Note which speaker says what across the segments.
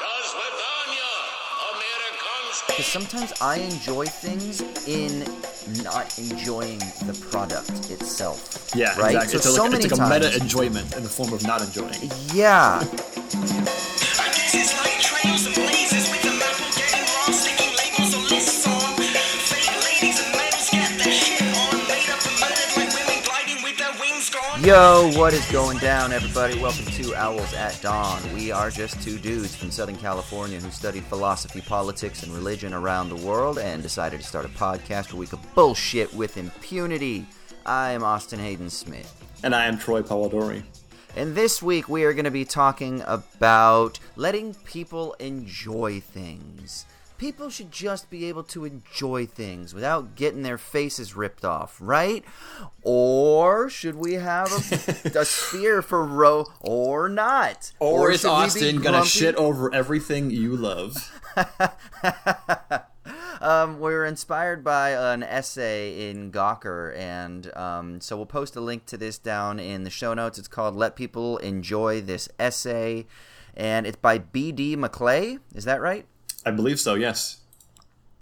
Speaker 1: Das Ladanya, Americans.
Speaker 2: Because sometimes I enjoy things in not enjoying the product itself.
Speaker 3: Yeah,
Speaker 2: right.
Speaker 3: exactly.
Speaker 2: So,
Speaker 3: it's
Speaker 2: so
Speaker 3: like,
Speaker 2: many
Speaker 3: it's like a
Speaker 2: times.
Speaker 3: meta enjoyment in the form of not enjoying.
Speaker 2: yeah. Yo, what is going down, everybody? Welcome to Owls at Dawn. We are just two dudes from Southern California who study philosophy, politics, and religion around the world and decided to start a podcast where we could bullshit with impunity. I am Austin Hayden Smith.
Speaker 3: And I am Troy Polidori.
Speaker 2: And this week we are going to be talking about letting people enjoy things. People should just be able to enjoy things without getting their faces ripped off, right? Or should we have a, a sphere for row or not?
Speaker 3: Or, is
Speaker 2: we be
Speaker 3: Austin gonna shit over everything you love?
Speaker 2: Um, we were inspired by an essay in Gawker, and um, so we'll post a link to this down in the show notes. It's called "Let People Enjoy This Essay," and it's by B.D. McClay. Is that right?
Speaker 3: I believe so. Yes.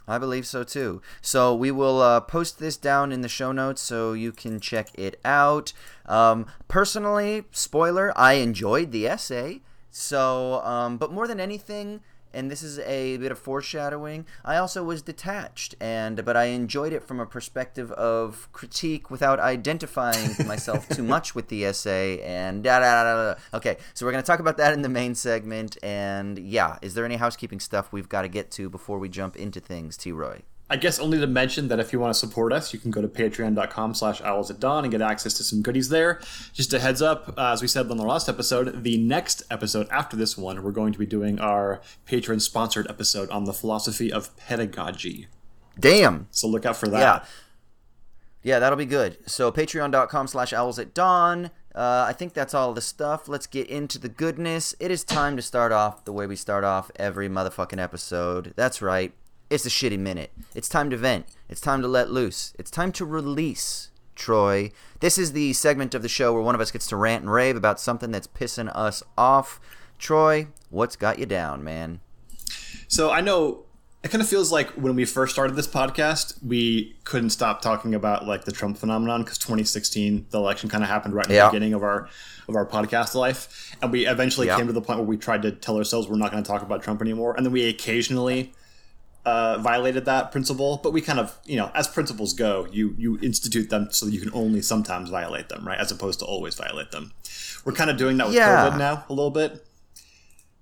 Speaker 2: I believe so too. So we will uh, post this down in the show notes so you can check it out. Um, personally, spoiler, I enjoyed the essay. So, um, but more than anything, and this is a bit of foreshadowing, I also was detached, and but I enjoyed it from a perspective of critique without identifying myself too much with the essay. And da da da da. da. Okay, so we're gonna talk about that in the main segment. And yeah, is there any housekeeping stuff we've got to get to before we jump into things, T. Roy?
Speaker 3: I guess only to mention that if you want to support us, you can go to patreon.com slash owls at dawn and get access to some goodies there. Just a heads up, uh, as we said on the last episode, the next episode after this one, we're going to be doing our patron sponsored episode on the philosophy of pedagogy.
Speaker 2: Damn.
Speaker 3: So look out for that.
Speaker 2: Yeah. Yeah, that'll be good. So patreon.com slash owls at dawn. Uh, I think that's all the stuff. Let's get into the goodness. It is time to start off the way we start off every motherfucking episode. That's right. It's a shitty minute. It's time to vent. It's time to let loose. It's time to release. Troy. This is the segment of the show where one of us gets to rant and rave about something that's pissing us off. Troy, what's got you down, man?
Speaker 3: So I know it kind of feels like when we first started this podcast, we couldn't stop talking about like the Trump phenomenon because 2016, the election kind of happened right in
Speaker 2: Yeah.
Speaker 3: the beginning of our of our podcast life, and we eventually
Speaker 2: Yeah.
Speaker 3: came to the point where we tried to tell ourselves we're not going to talk about Trump anymore, and then we occasionally uh, violated that principle. But we kind of, you know, as principles go, you you institute them so you can only sometimes violate them, right? As opposed to always violate them. We're kind of doing that with
Speaker 2: Yeah.
Speaker 3: COVID now a little bit.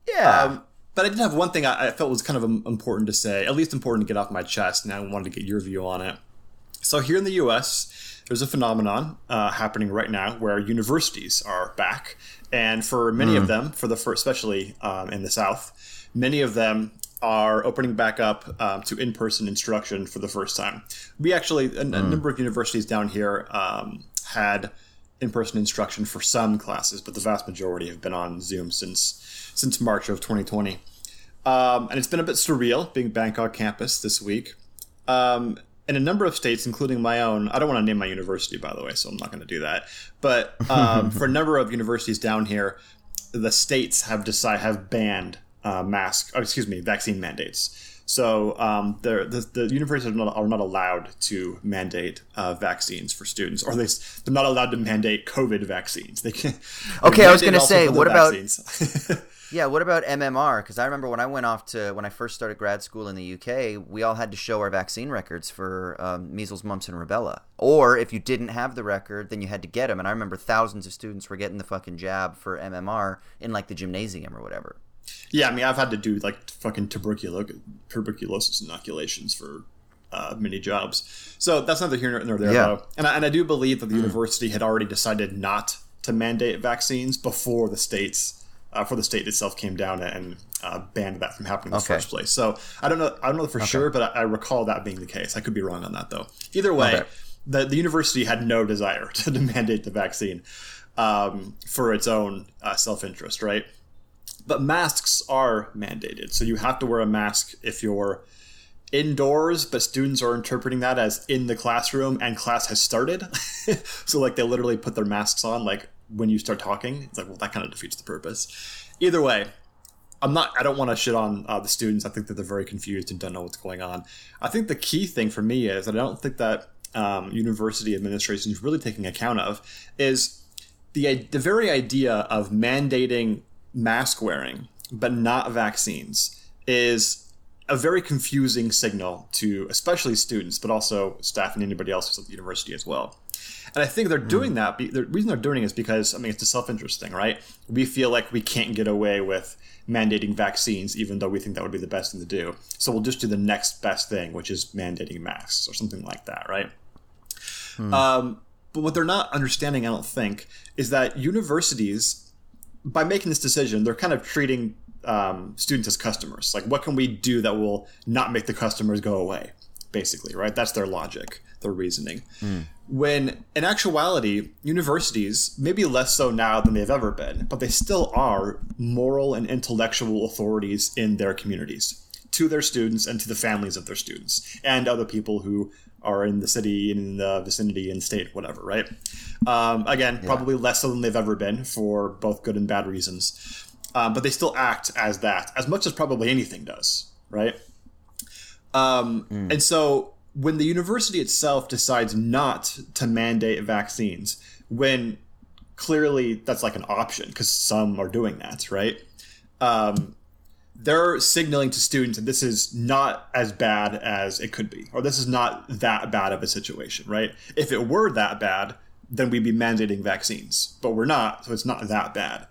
Speaker 2: Yeah.
Speaker 3: Um, but I did have one thing I, I felt was kind of important to say, at least important to get off my chest, and I wanted to get your view on it. So here in the U.S., there's a phenomenon uh, happening right now where universities are back, and for many of them, for the first, especially um, in the South, many of them are opening back up um, to in-person instruction for the first time. We actually, a, a number of universities down here um, had in-person instruction for some classes, but the vast majority have been on Zoom since since March of 2020. Um, and it's been a bit surreal being back on campus this week. Um, in a number of states, including my own, I don't want to name my university, by the way, so I'm not going to do that. But um, for a number of universities down here, the states have decided have banned uh, mask, oh, excuse me, vaccine mandates. So um, the, the the universities are not, are not allowed to mandate uh, vaccines for students, or they they're not allowed to mandate COVID vaccines. They can.
Speaker 2: Okay, I was gonna say,
Speaker 3: for the
Speaker 2: what about- Yeah, what about MMR? Because I remember when I went off to when I first started grad school in the UK, we all had to show our vaccine records for um, measles, mumps, and rubella. Or if you didn't have the record, then you had to get them. And I remember thousands of students were getting the fucking jab for MMR in like the gymnasium or whatever.
Speaker 3: Yeah, I mean, I've had to do like fucking tuberculo- tuberculosis inoculations for uh, many jobs. So that's neither here nor there,
Speaker 2: Yeah.
Speaker 3: though. And I, and I do believe that the university had already decided not to mandate vaccines before the states, uh, for the state itself came down and uh, banned that from happening in the first place. So I don't know, I don't know for sure, but I, I recall that being the case. I could be wrong on that though. Either way,
Speaker 2: Okay.
Speaker 3: the, the university had no desire to mandate the vaccine um, for its own uh, self interest, right? But masks are mandated. So you have to wear a mask if you're indoors, but students are interpreting that as in the classroom and class has started. so like they literally put their masks on like when you start talking. It's like, well, that kind of defeats the purpose. Either way, I'm not. I don't want to shit on uh, the students. I think that they're very confused and don't know what's going on. I think the key thing for me is I don't think that um, university administration is really taking account of is the the very idea of mandating mask wearing but not vaccines is a very confusing signal to especially students, but also staff and anybody else who's at the university as well. And I think they're doing that. be- The reason they're doing it is because I mean it's a self-interest thing, right? We feel like we can't get away with mandating vaccines, even though we think that would be the best thing to do. So we'll just do the next best thing, which is mandating masks or something like that, right? Um, but what they're not understanding, I don't think, is that universities, by making this decision, they're kind of treating um, students as customers. Like, what can we do that will not make the customers go away? Basically, right? That's their logic, their reasoning. When in actuality, universities, maybe less so now than they've ever been, but they still are moral and intellectual authorities in their communities to their students and to the families of their students and other people who are in the city and in the vicinity and state, whatever, right? Um, again, probably less so than they've ever been for both good and bad reasons. Um, but they still act as that, as much as probably anything does, right? Um, And so when the university itself decides not to mandate vaccines, when clearly that's like an option because some are doing that, right? Um, they're signaling to students that this is not as bad as it could be, or this is not that bad of a situation, right? If it were that bad, then we'd be mandating vaccines, but we're not, so it's not that bad.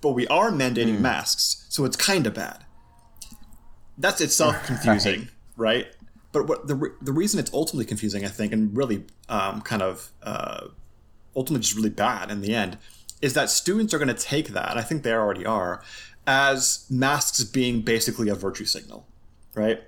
Speaker 3: But we are mandating masks, so it's kind of bad. That's itself confusing, right? But what the, re- the reason it's ultimately confusing, I think, and really um, kind of uh, ultimately just really bad in the end, is that students are going to take that, and I think they already are, as masks being basically a virtue signal, right?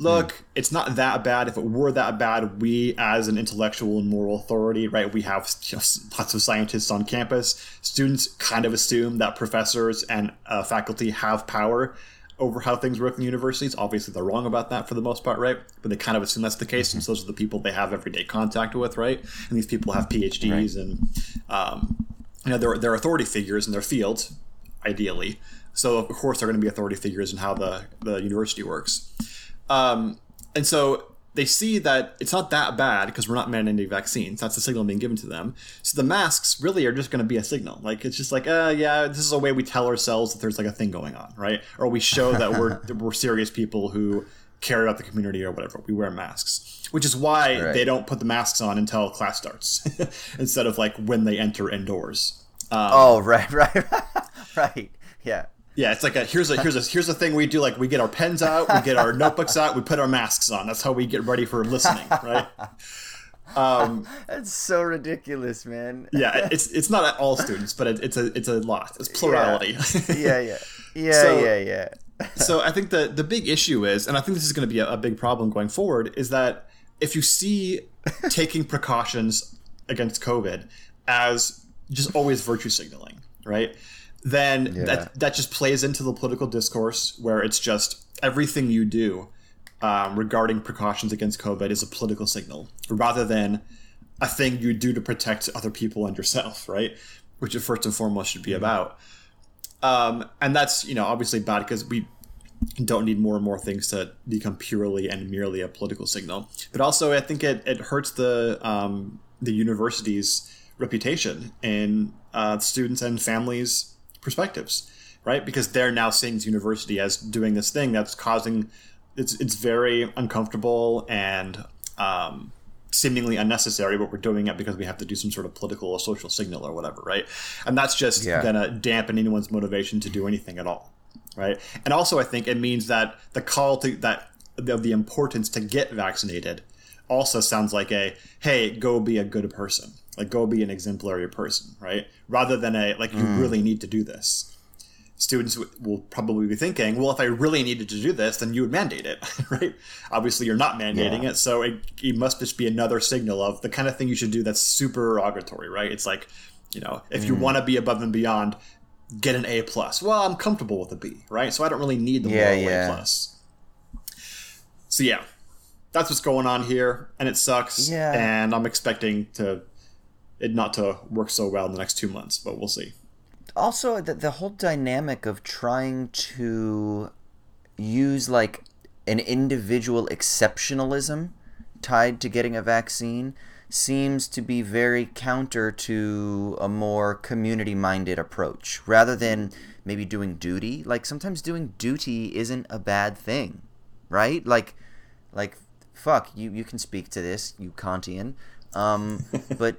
Speaker 3: Look, it's not that bad. If it were that bad, we, as an intellectual and moral authority, right, we have you know, lots of scientists on campus. Students kind of assume that professors and uh, faculty have power over how things work in universities. Obviously, they're wrong about that for the most part, right? But they kind of assume that's the case since those are the people they have everyday contact with, right? And these people have PhDs and um, you know they're, they're authority figures in their field, ideally. So of course they're going to be authority figures in how the the university works. Um, and so they see that it's not that bad because we're not mandating vaccines. That's the signal being given to them. So the masks really are just going to be a signal. Like it's just like, uh, yeah, this is a way we tell ourselves that there's like a thing going on, right? Or we show that we're that we're serious people who care about the community or whatever. We wear masks, which is why
Speaker 2: Right.
Speaker 3: they don't put the masks on until class starts, instead of like when they enter indoors. Um,
Speaker 2: Oh, right, right, right. Yeah.
Speaker 3: Yeah, it's like a here's a here's a here's a thing we do. Like we get our pens out, we get our notebooks out, we put our masks on. That's how we get ready for listening, right?
Speaker 2: Um, That's so ridiculous, man.
Speaker 3: Yeah, it's it's not at all students, but it, it's a it's a lot. It's plurality.
Speaker 2: yeah, yeah. Yeah,
Speaker 3: So-
Speaker 2: yeah, yeah.
Speaker 3: so I think the the big issue is, and I think this is going to be a, a big problem going forward, is that if you see taking precautions against COVID as just always virtue signaling, right? Then
Speaker 2: Yeah.
Speaker 3: that that just plays into the political discourse where it's just everything you do um, regarding precautions against COVID is a political signal rather than a thing you do to protect other people and yourself, right? Which it first and foremost should be about. Um, and that's you know obviously bad because we don't need more and more things to become purely and merely a political signal. But also, I think it, it hurts the um, the university's reputation and uh, students and families' perspectives, right? Because they're now seeing this university as doing this thing that's causing it's it's very uncomfortable and um, seemingly unnecessary, but we're doing it because we have to do some sort of political or social signal or whatever, right? And that's just
Speaker 2: Yeah.
Speaker 3: gonna dampen anyone's motivation to do anything at all, right? And also, I think it means that the call to that of the importance to get vaccinated also sounds like a hey, go be a good person, like go be an exemplary person, right? Rather than a like you mm. really need to do this students w- will probably be thinking, well, if I really needed to do this, then you would mandate it, right? Obviously, you're not mandating
Speaker 2: Yeah.
Speaker 3: it, so it, it must just be another signal of the kind of thing you should do that's super derogatory, right? It's like, you know, if you mm. want to be above and beyond, get an A plus. Well, I'm comfortable with a B, right? So I don't really need the
Speaker 2: Yeah,
Speaker 3: moral
Speaker 2: yeah.
Speaker 3: A plus. So yeah, that's what's going on here, and it sucks.
Speaker 2: Yeah.
Speaker 3: and I'm expecting to it not to work so well in the next two months, but we'll see.
Speaker 2: also the, the whole dynamic of trying to use like an individual exceptionalism tied to getting a vaccine seems to be very counter to a more community minded approach rather than maybe doing duty like sometimes doing duty isn't a bad thing right like like fuck you you can speak to this you kantian um but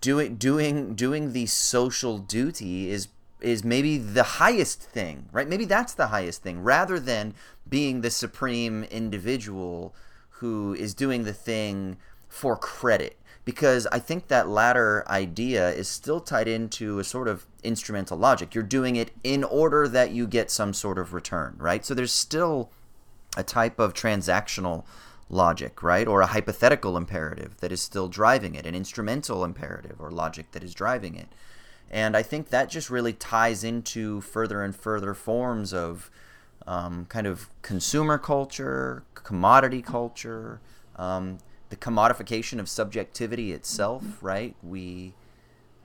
Speaker 2: doing doing doing the social duty is is maybe the highest thing right maybe that's the highest thing rather than being the supreme individual who is doing the thing for credit because I think that latter idea is still tied into a sort of instrumental logic. You're doing it in order that you get some sort of return, right? So there's still a type of transactional logic, right? Or a hypothetical imperative that is still driving it, an instrumental imperative or logic that is driving it. And I think that just really ties into further and further forms of um, kind of consumer culture, commodity culture, um, the commodification of subjectivity itself, right? We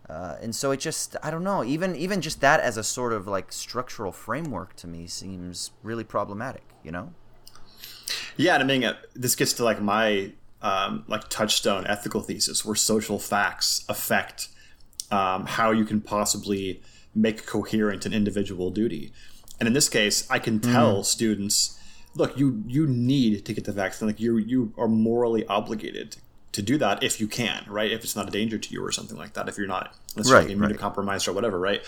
Speaker 2: uh, and so it just I don't know even even just that as a sort of like structural framework to me seems really problematic, you know?
Speaker 3: Yeah, and I mean uh, this gets to like my um, like touchstone ethical thesis, where social facts affect um, how you can possibly make coherent an individual duty. And in this case, I can tell students look, you you need to get the vaccine. Like you you are morally obligated to do that if you can, right? If it's not a danger to you or something like that. If you're not necessarily
Speaker 2: Right, right.
Speaker 3: immunocompromised or whatever, right?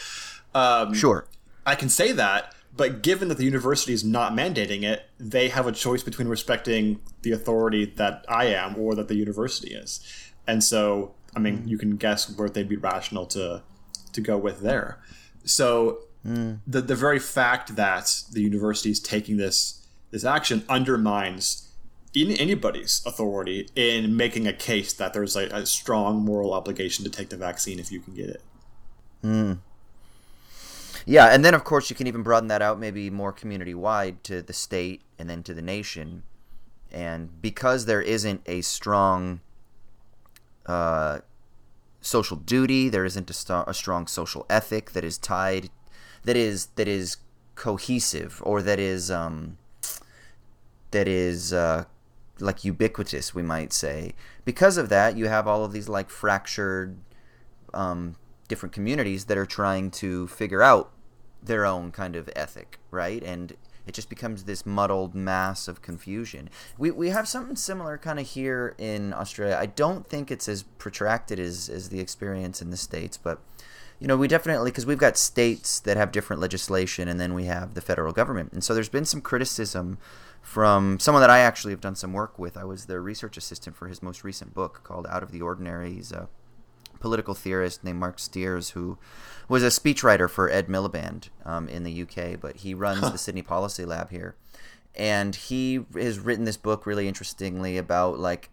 Speaker 3: Um,
Speaker 2: Sure.
Speaker 3: I can say that, but given that the university is not mandating it, they have a choice between respecting the authority that I am or that the university is. And so, I mean, hmm. you can guess where they'd be rational to to go with there. So, hmm. the the very fact that the university is taking this this action undermines in anybody's authority in making a case that there's a, a strong moral obligation to take the vaccine if you can get it. Hmm.
Speaker 2: Yeah, and then of course you can even broaden that out maybe more community wide to the state and then to the nation. And because there isn't a strong uh, social duty, there isn't a, st- a strong social ethic that is tied, that is that is cohesive or that is um, that is uh, like ubiquitous, we might say. Because of that, you have all of these like fractured um, different communities that are trying to figure out their own kind of ethic, right? And it just becomes this muddled mass of confusion. We, we have something similar kind of here in Australia. I don't think it's as protracted as, as the experience in the States, but you know, we definitely, because we've got states that have different legislation and then we have the federal government. And so there's been some criticism from someone that I actually have done some work with. I was their research assistant for his most recent book called Out of the Ordinary. He's a political theorist named Marc Stears, who was a speechwriter for Ed Miliband um, in the UK, but he runs the Sydney Policy Lab here. And he has written this book really interestingly about like,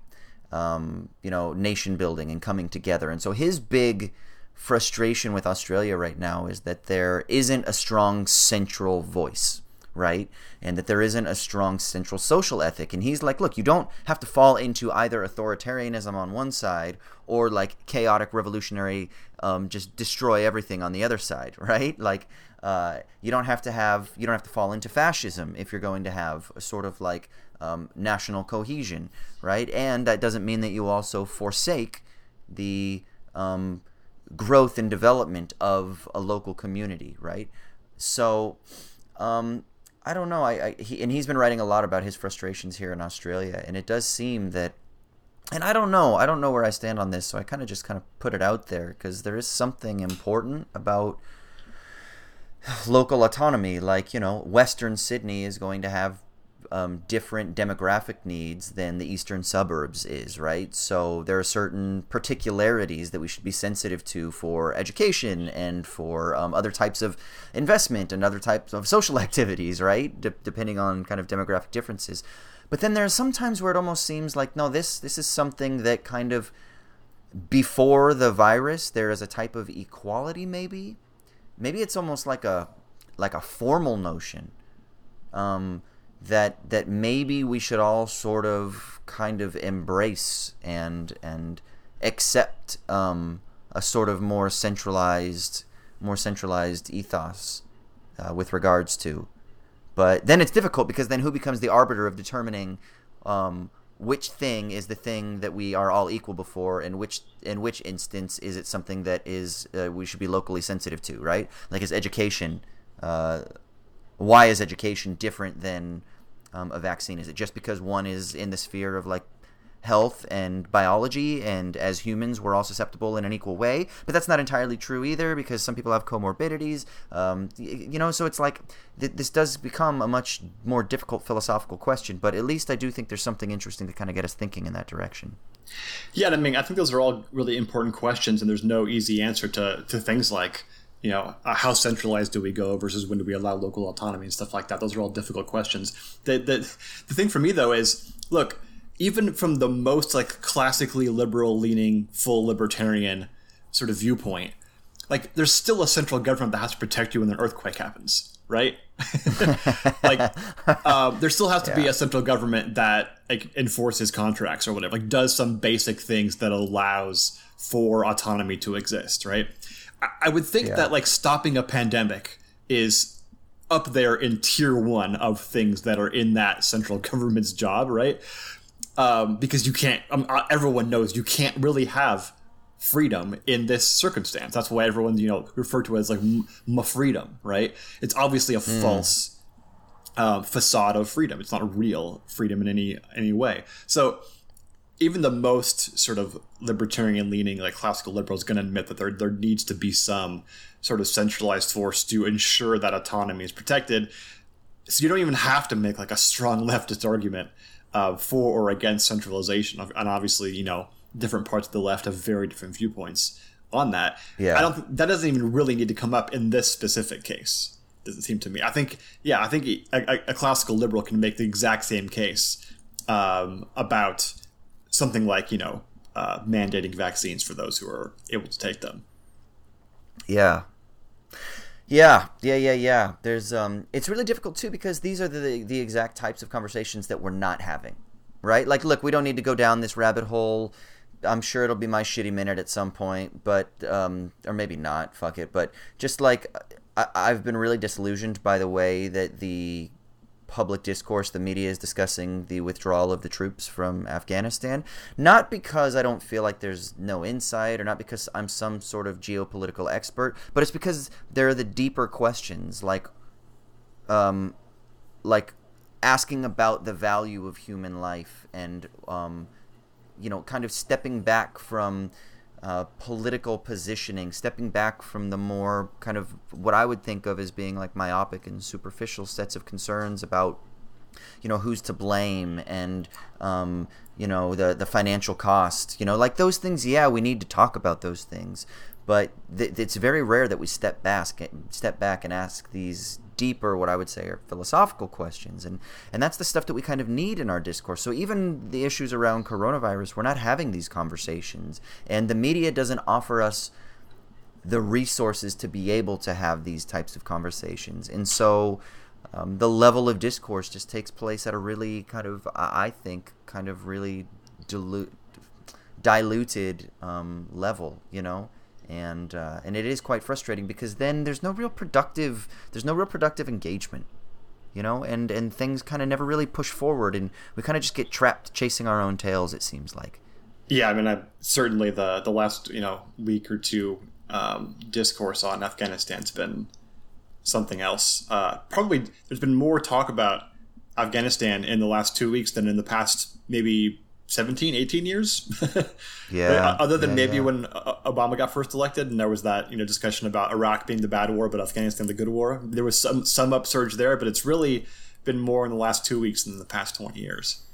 Speaker 2: um, you know, nation building and coming together. And so his big frustration with Australia right now is that there isn't a strong central voice right? And that there isn't a strong central social ethic. And he's like, look, you don't have to fall into either authoritarianism on one side or like chaotic revolutionary, um, just destroy everything on the other side, right? Like, uh, you don't have to have, you don't have to fall into fascism if you're going to have a sort of like um, national cohesion, right? And that doesn't mean that you also forsake the um, growth and development of a local community, right? So, um, I don't know. I, I he, and he's been writing a lot about his frustrations here in Australia, and it does seem that, and I don't know. I don't know where I stand on this, so I kind of just kind of put it out there because there is something important about local autonomy. Like you know, Western Sydney is going to have um, different demographic needs than the eastern suburbs is, right? So there are certain particularities that we should be sensitive to for education and for um, other types of investment and other types of social activities, right? De- depending on kind of demographic differences. But then there are some times where it almost seems like no, this this is something that kind of before the virus there is a type of equality, maybe. Maybe it's almost like a like a formal notion. Um, that that maybe we should all sort of kind of embrace and and accept um, a sort of more centralized more centralized ethos uh, with regards to. But then it's difficult because then who becomes the arbiter of determining um, which thing is the thing that we are all equal before, and which in which instance is it something that is uh, we should be locally sensitive to, right? Like is education. Uh, why is education different than um, a vaccine? Is it just because one is in the sphere of like health and biology, and as humans, we're all susceptible in an equal way? But that's not entirely true either, because some people have comorbidities. Um, you know, so it's like th- this does become a much more difficult philosophical question. But at least I do think there's something interesting to kind of get us thinking in that direction.
Speaker 3: Yeah, I mean, I think those are all really important questions, and there's no easy answer to to things like you know uh, how centralized do we go versus when do we allow local autonomy and stuff like that. Those are all difficult questions. The the the thing for me though is look. Even from the most like classically liberal leaning, full libertarian sort of viewpoint, like there's still a central government that has to protect you when an earthquake happens, right? like um, there still has to be a central government that like enforces contracts or whatever, like does some basic things that allows for autonomy to exist, right? I, would think
Speaker 2: Yeah.
Speaker 3: that like stopping a pandemic is up there in tier one of things that are in that central government's job, right? Um, because you can't. Um, uh, everyone knows you can't really have freedom in this circumstance. That's why everyone you know referred to it as like m- m- freedom, right? It's obviously a false uh, facade of freedom. It's not real freedom in any any way. So even the most sort of libertarian leaning, like classical liberal, is going to admit that there there needs to be some sort of centralized force to ensure that autonomy is protected. So you don't even have to make like a strong leftist argument uh, for or against centralization. And obviously, you know, different parts of the left have very different viewpoints on that.
Speaker 2: Yeah.
Speaker 3: I don't. Th- that doesn't even really need to come up in this specific case. Doesn't seem to me. I think, yeah, I think a, a, a classical liberal can make the exact same case um, about something like you know uh, mandating vaccines for those who are able to take them.
Speaker 2: Yeah. Yeah, yeah, yeah, yeah. There's um it's really difficult too because these are the the exact types of conversations that we're not having. Right? Like look, we don't need to go down this rabbit hole. I'm sure it'll be my shitty minute at some point, but um or maybe not, fuck it. But just like I, I've been really disillusioned by the way that the public discourse, the media is discussing the withdrawal of the troops from Afghanistan. Not because I don't feel like there's no insight or not because I'm some sort of geopolitical expert, but it's because there are the deeper questions like um like asking about the value of human life and um you know kind of stepping back from uh, political positioning, stepping back from the more kind of what I would think of as being like myopic and superficial sets of concerns about, you know, who's to blame and, um, you know, the the financial cost. You know, like those things. Yeah, we need to talk about those things, but th- it's very rare that we step back, step back and ask these deeper, what I would say are philosophical questions, and and that's the stuff that we kind of need in our discourse. So even the issues around coronavirus, we're not having these conversations, and the media doesn't offer us the resources to be able to have these types of conversations, and so um, the level of discourse just takes place at a really kind of, I think, kind of really dilute, diluted um, level, you know and uh, and it is quite frustrating because then there's no real productive there's no real productive engagement you know and and things kind of never really push forward and we kind of just get trapped chasing our own tails it seems like
Speaker 3: Yeah, I mean, I, certainly the the last you know week or two um, discourse on Afghanistan's been something else. Uh, probably there's been more talk about Afghanistan in the last two weeks than in the past maybe 17, 18 years.
Speaker 2: Yeah,
Speaker 3: Other than
Speaker 2: yeah,
Speaker 3: maybe
Speaker 2: yeah.
Speaker 3: when uh, Obama got first elected, and there was that you know discussion about Iraq being the bad war, but Afghanistan the good war. There was some some upsurge there, but it's really been more in the last two weeks than the past twenty years.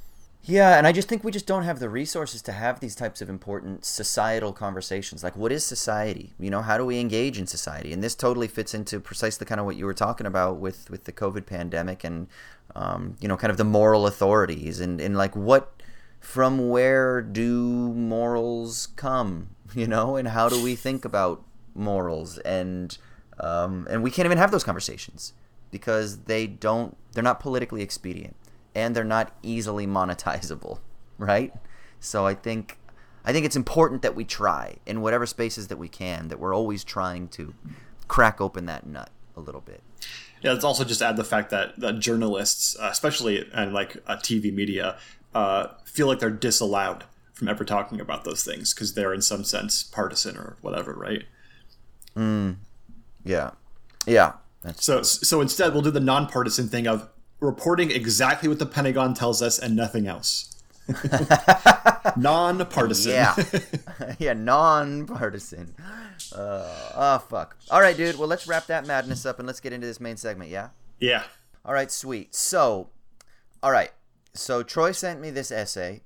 Speaker 2: Yeah, and I just think we just don't have the resources to have these types of important societal conversations. Like, what is society? You know, how do we engage in society? And this totally fits into precisely kind of what you were talking about with with the COVID pandemic and um, you know, kind of the moral authorities and and like what from where do morals come? You know, and how do we think about morals and um, and we can't even have those conversations because they don't they're not politically expedient and they're not easily monetizable right so i think i think it's important that we try in whatever spaces that we can that we're always trying to crack open that nut a little bit.
Speaker 3: Yeah, let's also just add the fact that, that journalists, uh, especially and like uh, TV media, uh, feel like they're disallowed from ever talking about those things because they're in some sense partisan or whatever, right?
Speaker 2: Yeah, yeah. That's,
Speaker 3: So so instead, we'll do the nonpartisan thing of reporting exactly what the Pentagon tells us and nothing else. nonpartisan.
Speaker 2: yeah, yeah. Non-partisan. Uh, oh fuck. All right, dude. Well, let's wrap that madness up and let's get into this main segment. Yeah.
Speaker 3: yeah.
Speaker 2: All right, sweet. So, all right. So Troy sent me this essay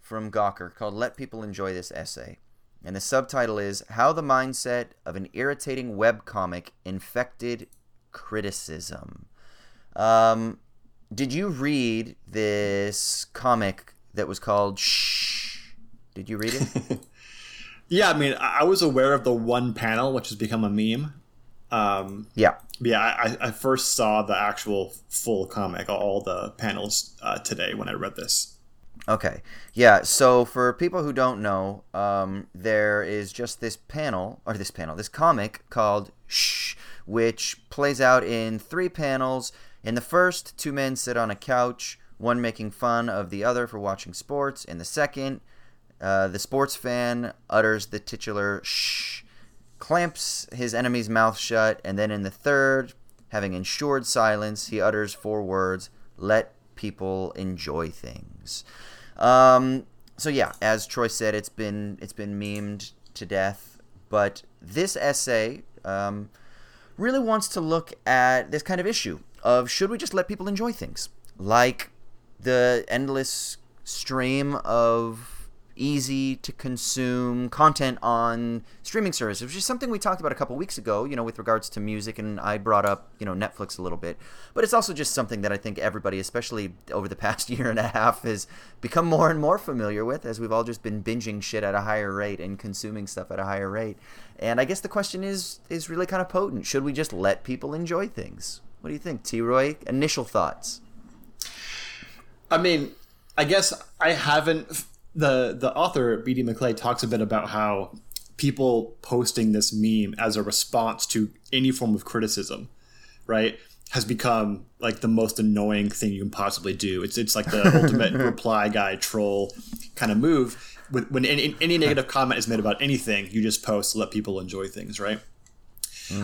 Speaker 2: from Gawker called "Let People Enjoy This Essay," and the subtitle is "How the Mindset of an Irritating Webcomic Infected Criticism." Um, did you read this comic that was called Shh? Did you read it?
Speaker 3: Yeah, I mean, I was aware of the one panel, which has become a meme. Um,
Speaker 2: yeah.
Speaker 3: Yeah, I, I first saw the actual full comic, all the panels uh, today when I read this.
Speaker 2: Okay. Yeah. So for people who don't know, um, there is just this panel, or this panel, this comic called Shh, which plays out in three panels. In the first, two men sit on a couch, one making fun of the other for watching sports. In the second, uh, the sports fan utters the titular shh, clamps his enemy's mouth shut, and then in the third, having ensured silence, he utters four words let people enjoy things. Um, so yeah, as Troy said, it's been it's been memed to death. But this essay um, really wants to look at this kind of issue of should we just let people enjoy things, like the endless stream of easy to consume content on streaming services, which is something we talked about a couple weeks ago, you know, with regards to music, and I brought up, you know, Netflix a little bit. But it's also just something that I think everybody, especially over the past year and a half, has become more and more familiar with, as we've all just been binging shit at a higher rate and consuming stuff at a higher rate. And I guess the question is is really kind of potent. Should we just let people enjoy things? What do you think, T. Roy? Initial thoughts.
Speaker 3: I mean, I guess I haven't. The the author B.D. McClay talks a bit about how people posting this meme as a response to any form of criticism, right, has become like the most annoying thing you can possibly do. It's it's like the ultimate reply guy troll kind of move. When, when any, any negative comment is made about anything, you just post, let people enjoy things, right?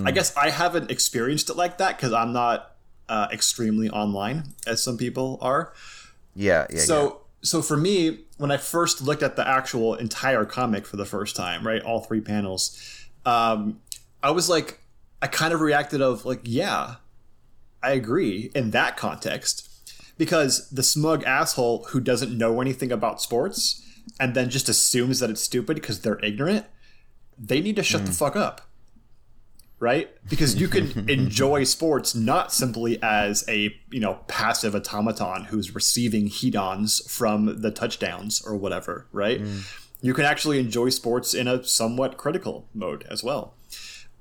Speaker 3: I guess I haven't experienced it like that because I'm not uh, extremely online as some people are.
Speaker 2: Yeah, yeah,
Speaker 3: So so for me, when I first looked at the actual entire comic for the first time, right, all three panels, um, I was like, I kind of reacted of like, yeah, I agree in that context, because the smug asshole who doesn't know anything about sports and then just assumes that it's stupid because they're ignorant, they need to shut the fuck up right? Because you can enjoy sports not simply as a you know passive automaton who's receiving hedons from the touchdowns or whatever, right? You can actually enjoy sports in a somewhat critical mode as well.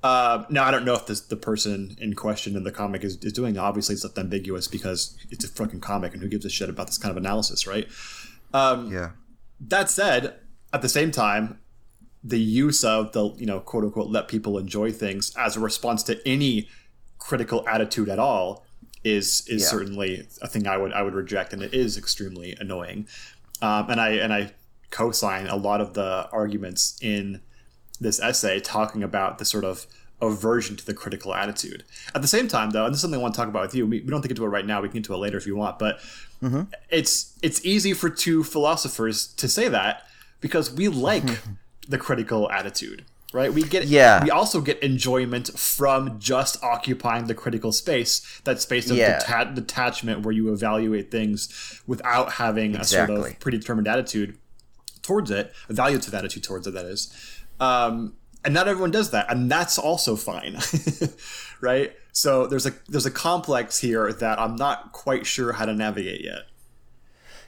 Speaker 3: Uh, now I don't know if this, the person in question in the comic is, is doing. Obviously, it's left ambiguous because it's a fucking comic, and who gives a shit about this kind of analysis, right?
Speaker 2: Um, yeah.
Speaker 3: that said, at the same time, the use of the you know quote unquote let people enjoy things as a response to any critical attitude at all is is
Speaker 2: Yeah.
Speaker 3: certainly a thing I would I would reject, and it is extremely annoying. Um, and I and I co-sign a lot of the arguments in this essay talking about the sort of aversion to the critical attitude. At the same time, though, and this is something I want to talk about with you. We, we don't think into it right now. We can get to it later if you want, but it's it's easy for two philosophers to say that because we like the critical attitude right? We get
Speaker 2: Yeah.
Speaker 3: we also get enjoyment from just occupying the critical space that space of
Speaker 2: Yeah.
Speaker 3: deta- detachment where you evaluate things without having a sort of predetermined attitude towards it a valuative attitude towards it that is. Um, and not everyone does that and that's also fine right? So there's a there's a complex here that i'm not quite sure how to navigate yet.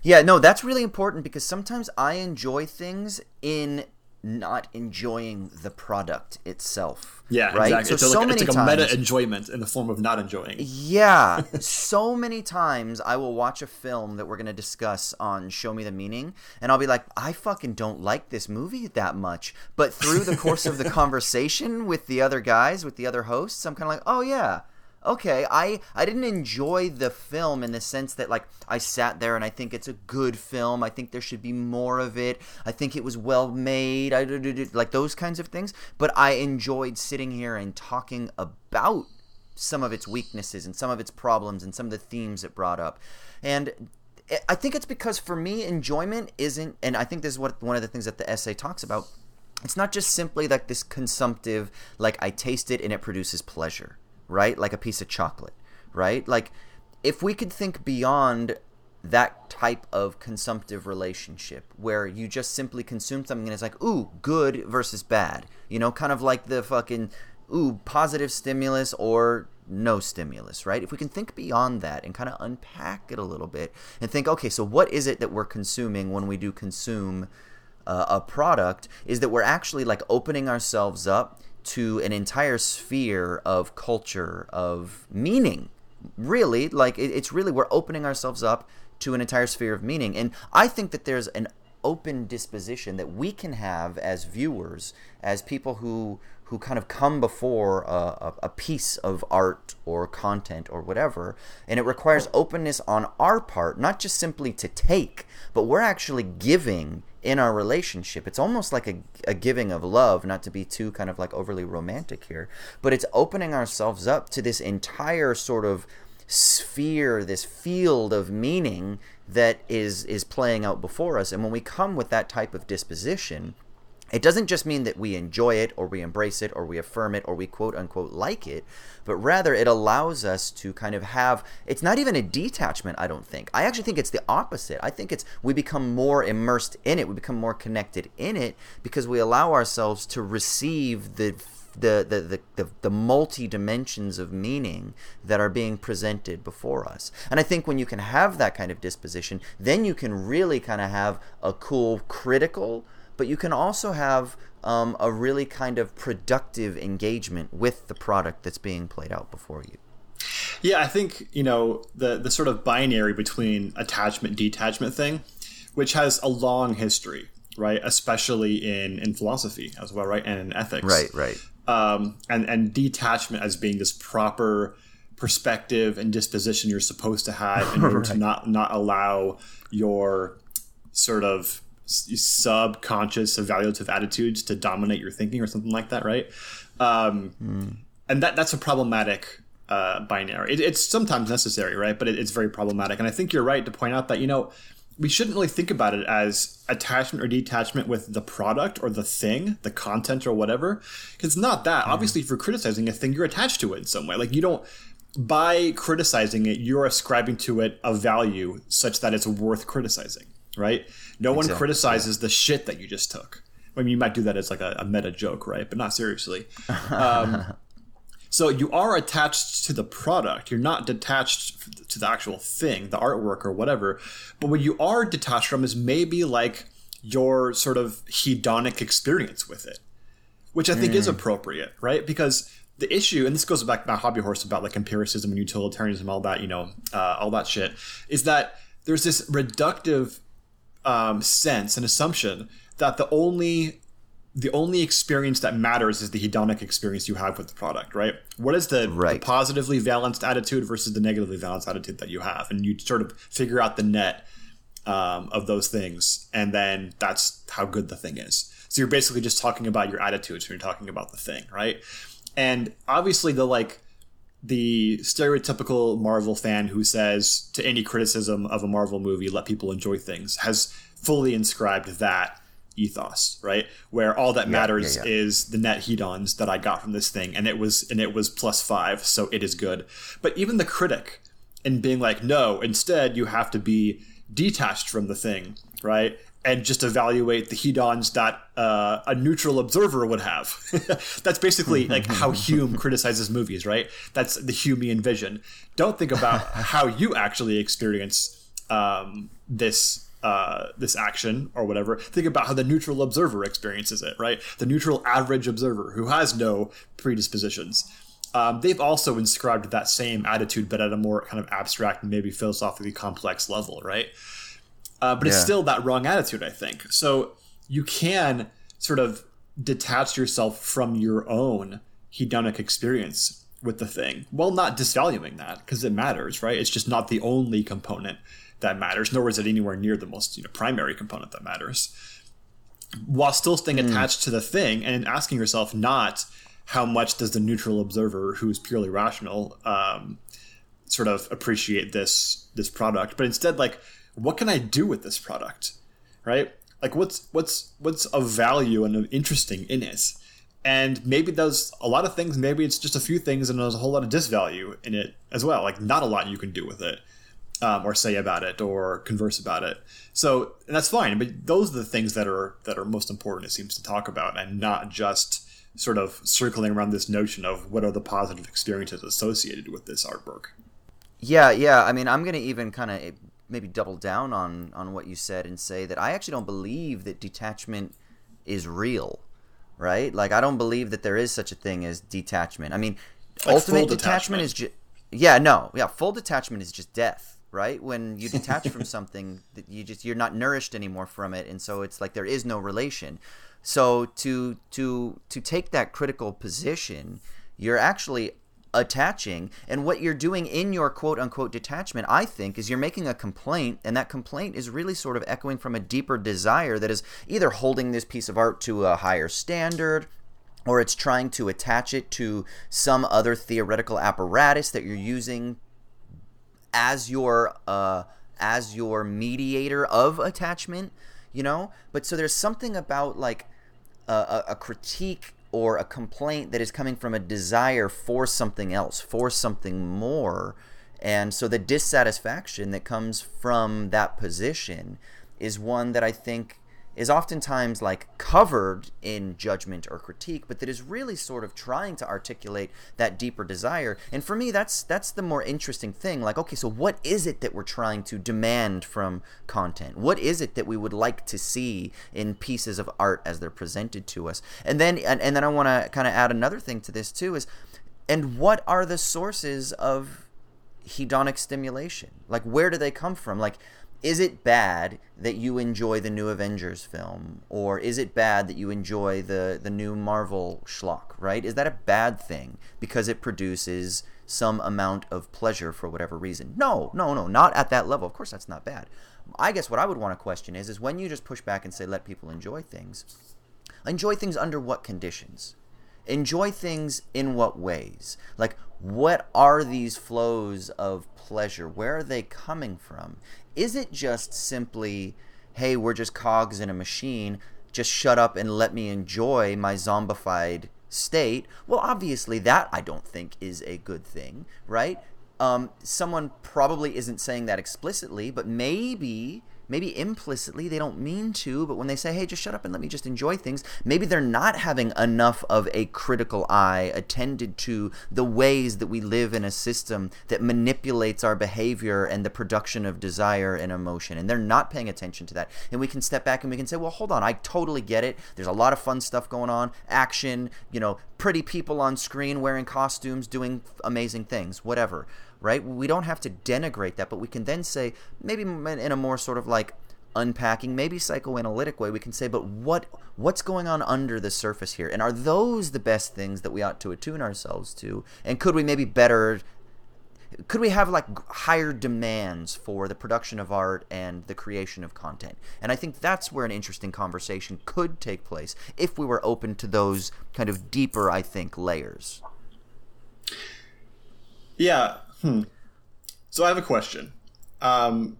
Speaker 2: Yeah, no, that's really important because sometimes I enjoy things in not enjoying the product itself.
Speaker 3: Yeah,
Speaker 2: right.
Speaker 3: exactly.
Speaker 2: So,
Speaker 3: it's,
Speaker 2: so
Speaker 3: like,
Speaker 2: many
Speaker 3: it's like a
Speaker 2: times,
Speaker 3: meta enjoyment in the form of not enjoying.
Speaker 2: yeah, so many times I will watch a film that we're going to discuss on Show Me the Meaning, and I'll be like, I fucking don't like this movie that much. But through the course of the conversation with the other guys, with the other hosts, I'm kind of like, oh yeah. Okay, I I didn't enjoy the film in the sense that like I sat there and I think it's a good film. I think there should be more of it. I think it was well made. I like those kinds of things. But I enjoyed sitting here and talking about some of its weaknesses and some of its problems and some of the themes it brought up. And I think it's because for me, enjoyment isn't, and I think this is what one of the things that the essay talks about. It's not just simply like this consumptive, like I taste it and it produces pleasure, right? Like a piece of chocolate, right? Like if we could think beyond that type of consumptive relationship where you just simply consume something and it's like, ooh, good versus bad, you know, kind of like the fucking ooh, positive stimulus or no stimulus, right? If we can think beyond that and kind of unpack it a little bit and think, okay, so what is it that we're consuming when we do consume uh, a product? Is that we're actually like opening ourselves up to an entire sphere of culture, of meaning. Really, like it, it's really, we're opening ourselves up to an entire sphere of meaning. And I think that there's an open disposition that we can have as viewers, as people who who kind of come before a, a, a, piece of art or content or whatever, and it requires openness on our part, not just simply to take, but we're actually giving in our relationship. It's almost like a, a giving of love, not to be too kind of like overly romantic here, but it's opening ourselves up to this entire sort of sphere, this field of meaning that is is playing out before us. And when we come with that type of disposition, it doesn't just mean that we enjoy it or we embrace it or we affirm it or we quote unquote like it, but rather it allows us to kind of have it's not even a detachment, I don't think. I actually think it's the opposite. I think it's we become more immersed in it, we become more connected in it because we allow ourselves to receive the the, the, the, the, the multi dimensions of meaning that are being presented before us. And I think when you can have that kind of disposition, then you can really kind of have a cool critical, but you can also have um, a really kind of productive engagement with the product that's being played out before you.
Speaker 3: Yeah, I think, you know, the, the sort of binary between attachment detachment thing, which has a long history, right? Especially in, in philosophy as well, right? And in ethics.
Speaker 2: Right, right
Speaker 3: um, and and detachment as being this proper perspective and disposition you're supposed to have in order right. to not not allow your sort of subconscious evaluative attitudes to dominate your thinking or something like that right um, mm. and that that's a problematic uh, binary it, it's sometimes necessary right but it, it's very problematic and i think you're right to point out that you know we shouldn't really think about it as attachment or detachment with the product or the thing, the content or whatever. Because it's not that. Mm. Obviously, if you're criticizing a thing, you're attached to it in some way. Like you don't by criticizing it, you're ascribing to it a value such that it's worth criticizing, right? No exactly. one criticizes the shit that you just took. I mean, you might do that as like a, a meta joke, right? But not seriously. Um, so you are attached to the product. You're not detached to the actual thing, the artwork or whatever. But what you are detached from is maybe like your sort of hedonic experience with it, which I think mm. is appropriate, right? Because the issue, and this goes back to my hobby horse about like empiricism and utilitarianism, all that, you know, uh, all that shit, is that there's this reductive um, sense and assumption that the only the only experience that matters is the hedonic experience you have with the product, right? What is the, right. the, positively balanced attitude versus the negatively balanced attitude that you have? And you sort of figure out the net um, of those things, and then that's how good the thing is. So you're basically just talking about your attitudes when you're talking about the thing, right? And obviously, the like the stereotypical Marvel fan who says to any criticism of a Marvel movie, let people enjoy things, has fully inscribed that ethos, right? Where all that yeah, matters yeah, yeah. is the net hedons that I got from this thing, and it was and it was plus five, so it is good. But even the critic, in being like, no, instead you have to be detached from the thing, right? And just evaluate the hedons that uh, a neutral observer would have. That's basically like how Hume criticizes movies, right? That's the Humean vision. Don't think about how you actually experience um, this uh, this action or whatever. Think about how the neutral observer experiences it, right? The neutral average observer who has no predispositions. Um, they've also inscribed that same attitude, but at a more kind of abstract and maybe philosophically complex level, right? Uh, but it's still that wrong attitude, I think. So you can sort of detach yourself from your own hedonic experience with the thing while not disvaluing that because it matters, right? It's just not the only component that matters, nor is it anywhere near the most you know, primary component that matters. While still staying attached to the thing and asking yourself not how much does the neutral observer who's purely rational um, sort of appreciate this this product, but instead like what can I do with this product, right? Like what's what's what's of value and of interesting in it, and maybe there's a lot of things. Maybe it's just a few things, and there's a whole lot of disvalue in it as well. Like not a lot you can do with it, um, or say about it, or converse about it. So and that's fine. But those are the things that are that are most important. It seems to talk about, and not just sort of circling around this notion of what are the positive experiences associated with this artwork.
Speaker 2: Yeah, yeah. I mean, I'm going to even kind of maybe double down on on what you said and say that I actually don't believe that detachment is real, right? Like I don't believe that there is such a thing as detachment. I mean,
Speaker 3: Like
Speaker 2: ultimate detachment
Speaker 3: detachment.
Speaker 2: is just yeah, no, yeah, full detachment is just death, right? When you detach from something, that you just you're not nourished anymore from it, and so it's like there is no relation. So to to to take that critical position, you're actually attaching and what you're doing in your quote unquote detachment i think is you're making a complaint and that complaint is really sort of echoing from a deeper desire that is either holding this piece of art to a higher standard or it's trying to attach it to some other theoretical apparatus that you're using as your uh, as your mediator of attachment, you know. But so there's something about like a, a, critique or a complaint that is coming from a desire for something else, for something more, and so the dissatisfaction that comes from that position is one that I think is oftentimes like covered in judgment or critique but that is really sort of trying to articulate that deeper desire. And for me that's that's the more interesting thing. Like okay so what is it that we're trying to demand from content? What is it that we would like to see in pieces of art as they're presented to us? And then and, and then i want to kind of add another thing to this too is and what are the sources of hedonic stimulation? Like where do they come from? Like is it bad that you enjoy the new Avengers film, or is it bad that you enjoy the the new Marvel schlock? Right? Is that a bad thing because it produces some amount of pleasure for whatever reason? No, no, no, not at that level. Of course, that's not bad. I guess what I would want to question is is when you just push back and say let people enjoy things, enjoy things under what conditions? enjoy things in what ways like what are these flows of pleasure? Where are they coming from? Is it just simply hey we're just cogs in a machine just shut up and let me enjoy my zombified state? Well obviously that i don't think is a good thing right? Um, someone probably isn't saying that explicitly but maybe maybe implicitly they don't mean to, but when they say, hey, just shut up and let me just enjoy things, maybe they're not having enough of a critical eye attended to the ways that we live in a system that manipulates our behavior and the production of desire and emotion. And they're not paying attention to that. And we can step back and we can say, well, hold on, I totally get it. There's a lot of fun stuff going on, action, you know, pretty people on screen wearing costumes, doing amazing things, whatever right? We don't have to denigrate that, but we can then say, maybe in a more sort of like unpacking, maybe psychoanalytic way, we can say, but what what's going on under the surface here? And are those the best things that we ought to attune ourselves to? And could we maybe better could we have like higher demands for the production of art and the creation of content? And I think that's where an interesting conversation could take place if we were open to those kind of deeper, I think, layers.
Speaker 3: Yeah. Hmm. So I have a question. Um,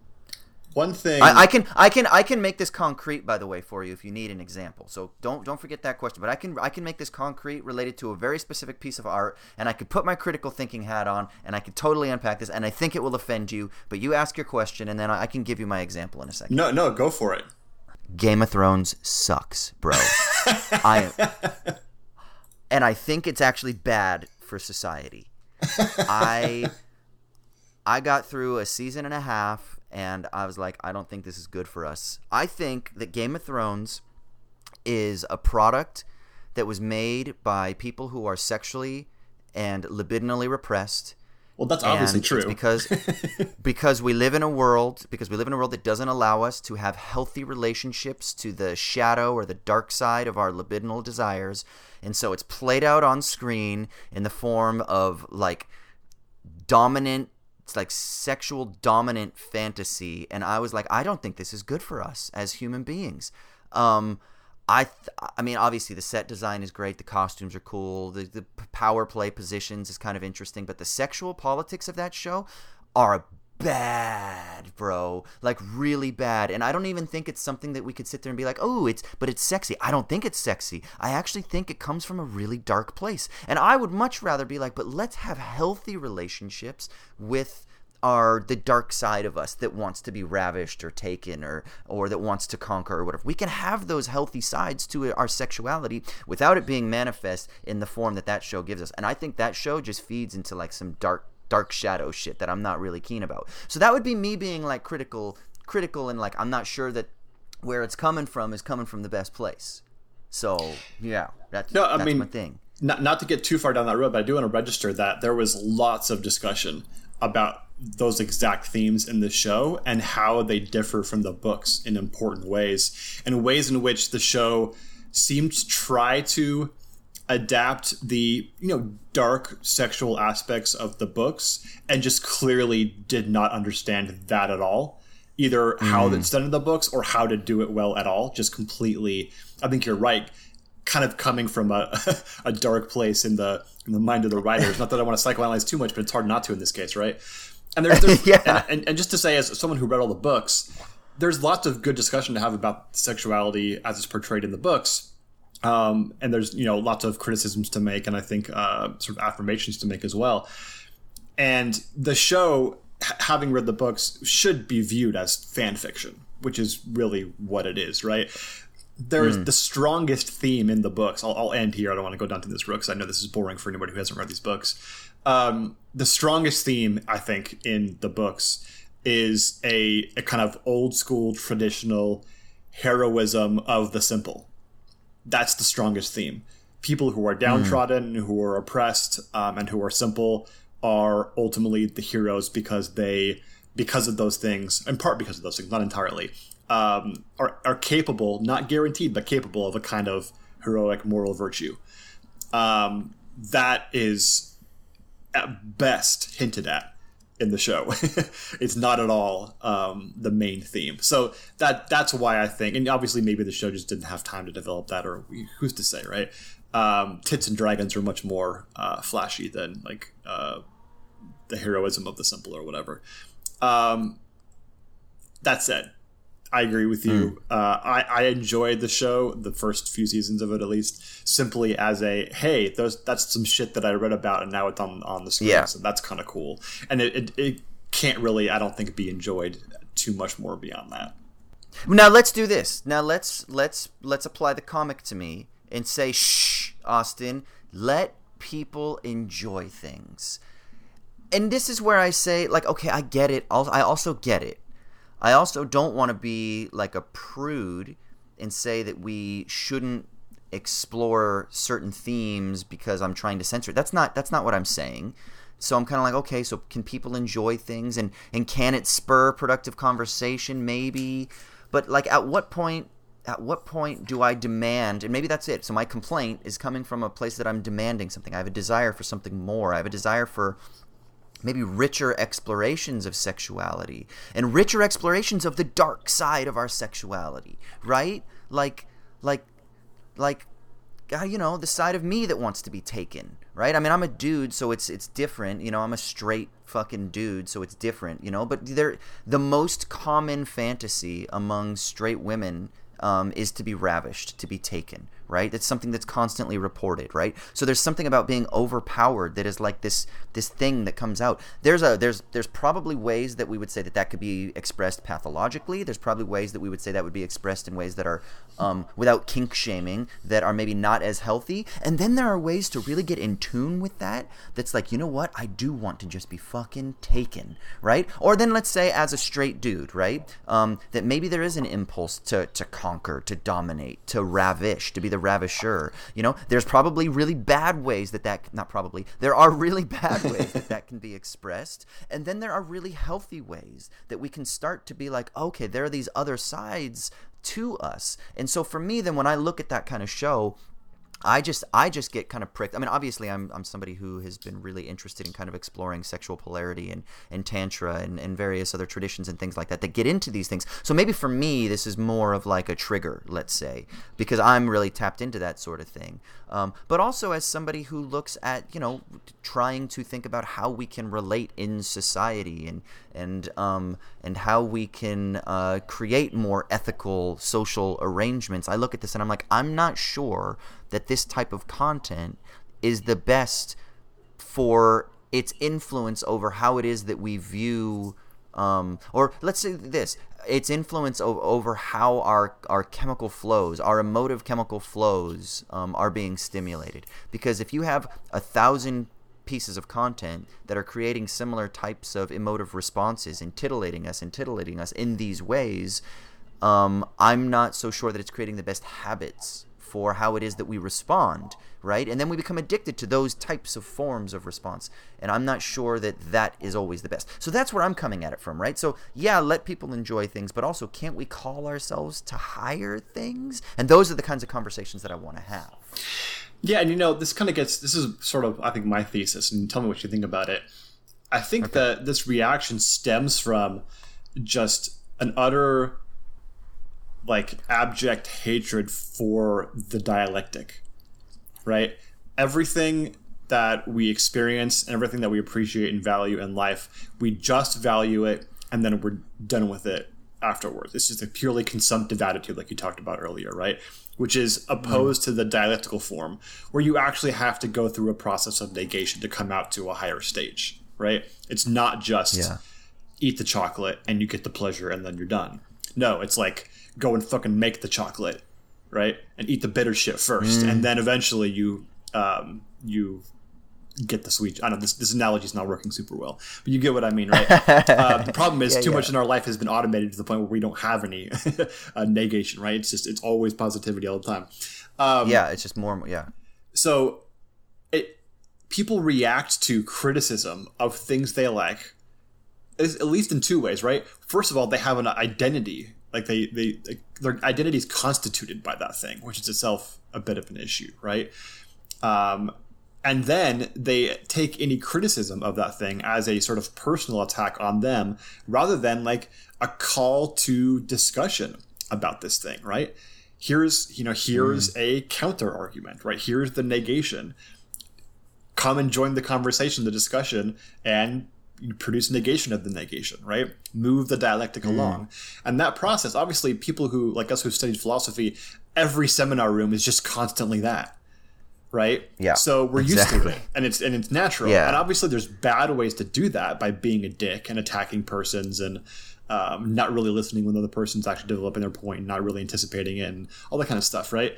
Speaker 3: one thing
Speaker 2: I, I can I can I can make this concrete by the way for you if you need an example. So don't don't forget that question. But I can I can make this concrete related to a very specific piece of art, and I could put my critical thinking hat on, and I could totally unpack this, and I think it will offend you. But you ask your question, and then I I can give you my example in a second.
Speaker 3: no, no, go for it.
Speaker 2: Game of Thrones sucks, bro. I and I think it's actually bad for society. I I got through a season and a half and I was like, I don't think this is good for us. I think that Game of Thrones is a product that was made by people who are sexually and libidinally repressed.
Speaker 3: Well, that's obviously true.
Speaker 2: Because because we live in a world because we live in a world that doesn't allow us to have healthy relationships to the shadow or the dark side of our libidinal desires, and so it's played out on screen in the form of like dominant it's like sexual dominant fantasy and i was like i don't think this is good for us as human beings. Um i th- i mean obviously the set design is great the costumes are cool the, the power play positions is kind of interesting but the sexual politics of that show are bad bro. Like really bad. And i don't even think it's something that we could sit there and be like oh it's but it's sexy. I don't think it's sexy. I actually think it comes from a really dark place. And i would much rather be like but let's have healthy relationships with our the dark side of us that wants to be ravished or taken or or that wants to conquer or whatever. We can have those healthy sides to our sexuality without it being manifest in the form that that show gives us. And i think that show just feeds into like some dark dark shadow shit that I'm not really keen about. So that would be me being like critical critical and like I'm not sure that where it's coming from is coming from the best place. So yeah, that's
Speaker 3: No, I
Speaker 2: that's
Speaker 3: mean,
Speaker 2: my thing.
Speaker 3: not not to get too far down that road, but I do want to register that there was lots of discussion about those exact themes in the show and how they differ from the books in important ways, and ways in which the show seemed to try to adapt the you know dark sexual aspects of the books and just clearly did not understand that at all. Either how it's done in the books or how to do it well at all just completely i think you're right kind of coming from a, a dark place in the in the mind of the writers. Not that i want to psychoanalyze too much but it's hard not to in this case right? And there's, there's
Speaker 2: Yeah.
Speaker 3: and, and, and just to say as someone who read all the books there's lots of good discussion to have about sexuality as it's portrayed in the books um, and there's you know lots of criticisms to make and i think uh, sort of affirmations to make as well. And the show having read the books should be viewed as fan fiction which is really what it is right? There's the strongest theme in the books. I'll, I'll end here. I don't want to go down to this road because i know this is boring for anybody who hasn't read these books. Um, the strongest theme i think in the books is a, a kind of old school traditional heroism of the simple that's the strongest theme. People who are downtrodden, who are oppressed, um, and who are simple are ultimately the heroes because they, because of those things, in part because of those things, not entirely, um, are are capable, not guaranteed, but capable of a kind of heroic moral virtue. Um, that is at best hinted at in the show. it's not at all um, the main theme. So that that's why I think, and obviously maybe the show just didn't have time to develop that, or who's to say, right? Um, Tits and dragons are much more uh, flashy than like uh, the heroism of the simple or whatever. Um, that said, I agree with you. Uh, I, I enjoyed the show, the first few seasons of it at least, simply as a hey, those that's some shit that I read about, and now it's on on the screen,
Speaker 2: Yeah.
Speaker 3: so that's kind of cool. And it, it it can't really, I don't think, be enjoyed too much more beyond that.
Speaker 2: Now let's do this. Now let's let's let's apply the comic to me and say, "Shh, Austin, let people enjoy things." And this is where I say, like, okay, I get it. I also get it. I also don't want to be like a prude and say that we shouldn't explore certain themes because I'm trying to censor it. That's not that's not what I'm saying. So I'm kind of like, okay, so can people enjoy things and and can it spur productive conversation maybe? But like at what point at what point do I demand and maybe that's it. So my complaint is coming from a place that I'm demanding something. I have a desire for something more. I have a desire for maybe richer explorations of sexuality and richer explorations of the dark side of our sexuality right? Like like like uh, you know the side of me that wants to be taken right? I mean i'm a dude so it's it's different you know i'm a straight fucking dude so it's different you know? But there the most common fantasy among straight women um, is to be ravished to be taken right? It's something that's constantly reported, right? So there's something about being overpowered that is like this this thing that comes out. There's a there's there's probably ways that we would say that that could be expressed pathologically. There's probably ways that we would say that would be expressed in ways that are um, without kink shaming that are maybe not as healthy. And then there are ways to really get in tune with that. That's like you know what I do want to just be fucking taken, right? Or then let's say as a straight dude, right? Um, that maybe there is an impulse to to conquer, to dominate, to ravish, to be the ravisher. You know, there's probably really bad ways that that not probably there are really bad ways that that can be expressed, and then there are really healthy ways that we can start to be like, okay, there are these other sides to us. And so for me, then when I look at that kind of show, I just I just get kind of pricked. I mean, obviously, I'm I'm somebody who has been really interested in kind of exploring sexual polarity and and tantra and, and various other traditions and things like that that get into these things. So maybe for me, this is more of like a trigger, let's say, because I'm really tapped into that sort of thing. Um, but also as somebody who looks at you know trying to think about how we can relate in society and and um, and how we can uh, create more ethical social arrangements. I look at this and I'm like, I'm not sure that this type of content is the best for its influence over how it is that we view um, or let's say this its influence o- over how our our chemical flows our emotive chemical flows um, are being stimulated because if you have a thousand pieces of content that are creating similar types of emotive responses and titillating us and titillating us in these ways um, i'm not so sure that it's creating the best habits for how it is that we respond, right? And then we become addicted to those types of forms of response. And I'm not sure that that is always the best. So that's where I'm coming at it from, right? So, yeah, let people enjoy things, but also can't we call ourselves to higher things? And those are the kinds of conversations that I want to have.
Speaker 3: Yeah, and you know, this kind of gets this is sort of I think my thesis, and tell me what you think about it. I think that this reaction stems from just an utter like abject hatred for the dialectic. Right? Everything that we experience and everything that we appreciate and value in life, we just value it and then we're done with it afterwards. It's just a purely consumptive attitude, like you talked about earlier, right? Which is opposed to the dialectical form, where you actually have to go through a process of negation to come out to a higher stage, right? It's not just
Speaker 2: Yeah.
Speaker 3: eat the chocolate and you get the pleasure and then you're done. No, it's like go and fucking make the chocolate, right? And eat the bitter shit first, and then eventually you um, you get the sweet. I know this this analogy is not working super well, but you get what I mean, right? uh, the problem is too
Speaker 2: yeah.
Speaker 3: much in our life has been automated to the point where we don't have any uh, negation, right? It's just it's always positivity all the time. Um,
Speaker 2: yeah, it's just more, yeah.
Speaker 3: so it people react to criticism of things they like is- at least in two ways right first of all they have an identity like they they their identity is constituted by that thing which is itself a bit of an issue right um and then they take any criticism of that thing as a sort of personal attack on them rather than like a call to discussion about this thing right? Here's you know here's mm. a counter argument right? Here's the negation. Come and join the conversation the discussion and produce negation of the negation right? Move the dialectic mm. along. And that process obviously people who like us who studied philosophy every seminar room is just constantly that right?
Speaker 2: Yeah,
Speaker 3: so we're used to it and it's and it's natural.
Speaker 2: Yeah.
Speaker 3: and obviously there's bad ways to do that by being a dick and attacking persons and um, not really listening when the other person's actually developing their point and not really anticipating it and all that kind of stuff right?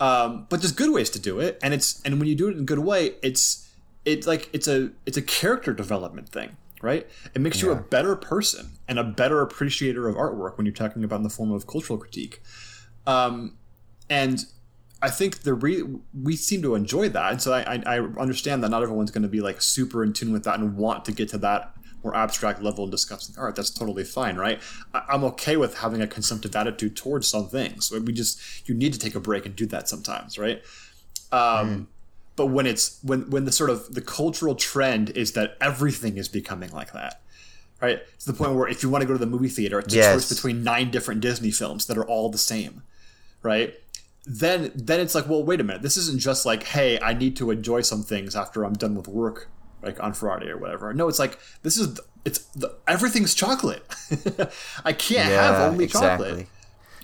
Speaker 3: Um, but there's good ways to do it and it's and when you do it in a good way it's it's like it's a it's a character development thing right? It makes you a better person and a better appreciator of artwork when you're talking about in the form of cultural critique. Um, and I think the re- we seem to enjoy that, and so I, I, I understand that not everyone's going to be like super in tune with that and want to get to that more abstract level and discussing art. That's totally fine, right? I, I'm okay with having a consumptive attitude towards some things. We just you need to take a break and do that sometimes, right? Um, But when it's when when the sort of the cultural trend is that everything is becoming like that, right? To the point where if you want to go to the movie theater, it's a
Speaker 2: Yes.
Speaker 3: choice between nine different Disney films that are all the same, right? Then then it's like, well, wait a minute. This isn't just like, hey, I need to enjoy some things after I'm done with work, like on Friday or whatever. No, it's like this is it's the, everything's chocolate. I can't have only chocolate.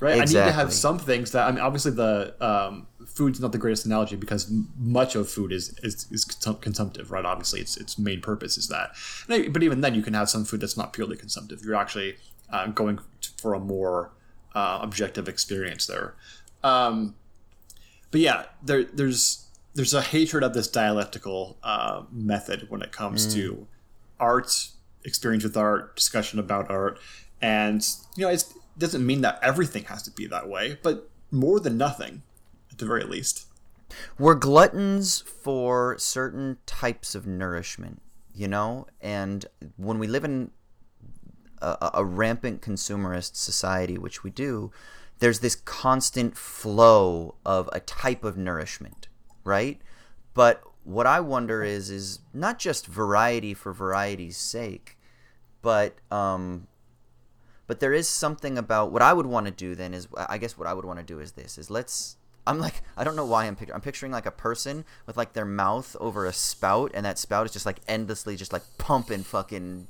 Speaker 3: right? I need to have some things that I mean. Obviously, the um, food's not the greatest analogy because much of food is is, is consumptive, right? Obviously, its its main purpose is that. I- But even then, you can have some food that's not purely consumptive. You're actually uh, going for a more uh, objective experience there. Um, but yeah, there there's there's a hatred of this dialectical uh, method when it comes to art, experience with art, discussion about art, and you know it doesn't mean that everything has to be that way, but more than nothing, at the very least.
Speaker 2: we're gluttons for certain types of nourishment, you know? And when we live in a, a rampant consumerist society, which we do, there's this constant flow of a type of nourishment, right? But what I wonder is is not just variety for variety's sake, but um, but there is something about what I would want to do then is I guess what I would want to do is this is let's I'm like I don't know why I'm picturing I'm picturing like a person with like their mouth over a spout and that spout is just like endlessly just like pumping fucking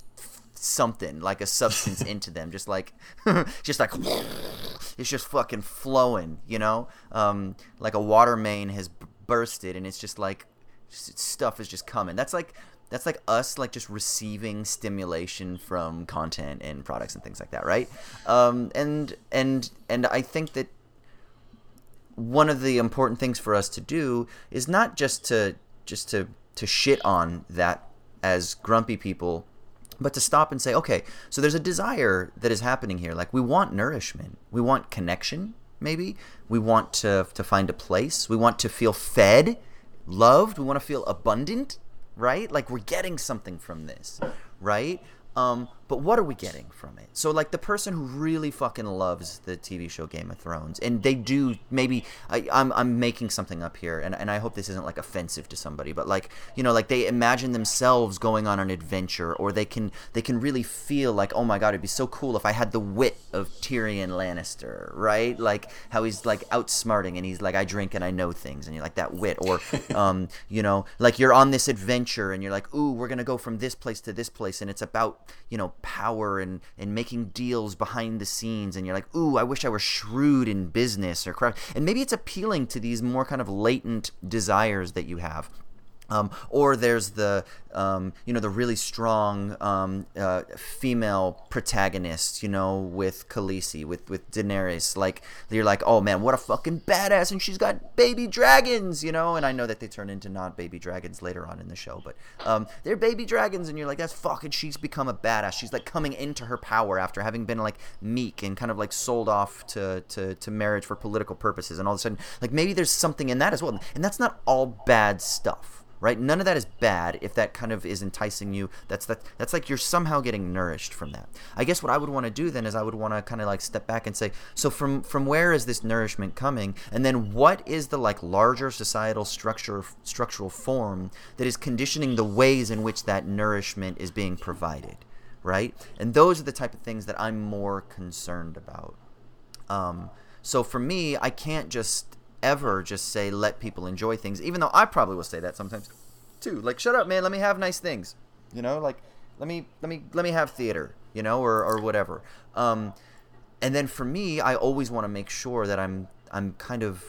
Speaker 2: something like a substance into them just like just like it's just fucking flowing you know? Um like a water main has bursted and it's just like stuff is just coming. That's like that's like us like just receiving stimulation from content and products and things like that right? Um and and and i think that one of the important things for us to do is not just to just to to shit on that as grumpy people but to stop and say okay so there's a desire that is happening here. Like we want nourishment. We want connection maybe. We want to to find a place. We want to feel fed loved. We want to feel abundant right? Like we're getting something from this right? Um but what are we getting from it? So like the person who really fucking loves the tv show game of thrones and they do maybe I, I'm, I'm making something up here and, and i hope this isn't like offensive to somebody but like you know like they imagine themselves going on an adventure or they can they can really feel like oh my god it'd be so cool if i had the wit of tyrion lannister right? Like how he's like outsmarting and he's like i drink and i know things and you're like that wit or um you know like you're on this adventure and you're like ooh we're gonna go from this place to this place and it's about you know power and and making deals behind the scenes and you're like ooh i wish i were shrewd in business or craft and maybe it's appealing to these more kind of latent desires that you have um, or there's the um, you know the really strong um, uh, female protagonist, you know, with Khaleesi, with with Daenerys. Like you're like, oh man, what a fucking badass, and she's got baby dragons, you know. And I know that they turn into not baby dragons later on in the show, but um, they're baby dragons, and you're like, that's fucking. She's become a badass. She's like coming into her power after having been like meek and kind of like sold off to to to marriage for political purposes, and all of a sudden, like maybe there's something in that as well, and that's not all bad stuff right? None of that is bad if that kind of is enticing you. That's that that's like you're somehow getting nourished from that. I guess what i would want to do then is i would want to kind of like step back and say so from from where is this nourishment coming? And then what is the like larger societal structure structural form that is conditioning the ways in which that nourishment is being provided right? And those are the type of things that i'm more concerned about. Um, so for me, I can't just ever just say let people enjoy things, even though I probably will say that sometimes too. Like, shut up, man. Let me have nice things. You know, like let me let me let me have theater. You know, or or whatever. Um, and then for me, I always want to make sure that I'm I'm kind of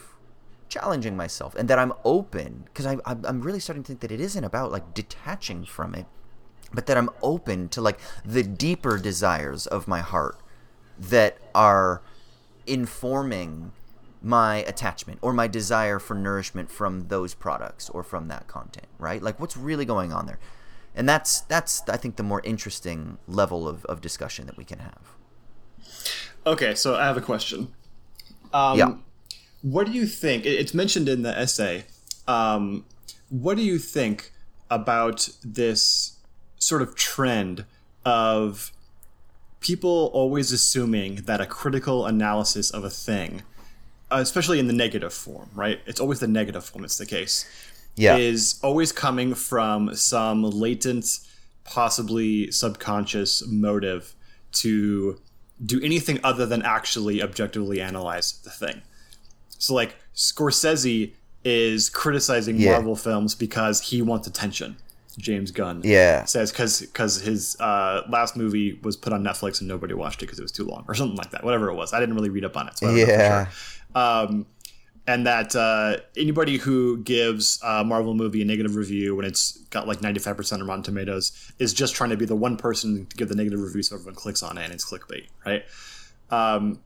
Speaker 2: challenging myself and that I'm open because I'm I'm really starting to think that it isn't about like detaching from it, but that I'm open to like the deeper desires of my heart that are informing my attachment or my desire for nourishment from those products or from that content right like what's really going on there and that's that's i think the more interesting level of, of discussion that we can have
Speaker 3: Okay, so I have a question. Um,
Speaker 2: Yeah.
Speaker 3: What do you think? It's mentioned in the essay. Um, what do you think about this sort of trend of people always assuming that a critical analysis of a thing, uh, especially in the negative form, right? It's always the negative form. It's the case.
Speaker 2: Yeah.
Speaker 3: Is always coming from some latent, possibly subconscious motive to do anything other than actually objectively analyze the thing. So, like, Scorsese is criticizing
Speaker 2: Yeah.
Speaker 3: Marvel films because he wants attention. James Gunn.
Speaker 2: Yeah.
Speaker 3: says because because his uh, last movie was put on Netflix and nobody watched it because it was too long or something like that. Whatever it was, I didn't really read up on it. So I don't know for
Speaker 2: Yeah.
Speaker 3: sure. Um, and that uh, anybody who gives a Marvel movie a negative review when it's got like 95% on Rotten Tomatoes is just trying to be the one person to give the negative review so everyone clicks on it and it's clickbait, right? Um,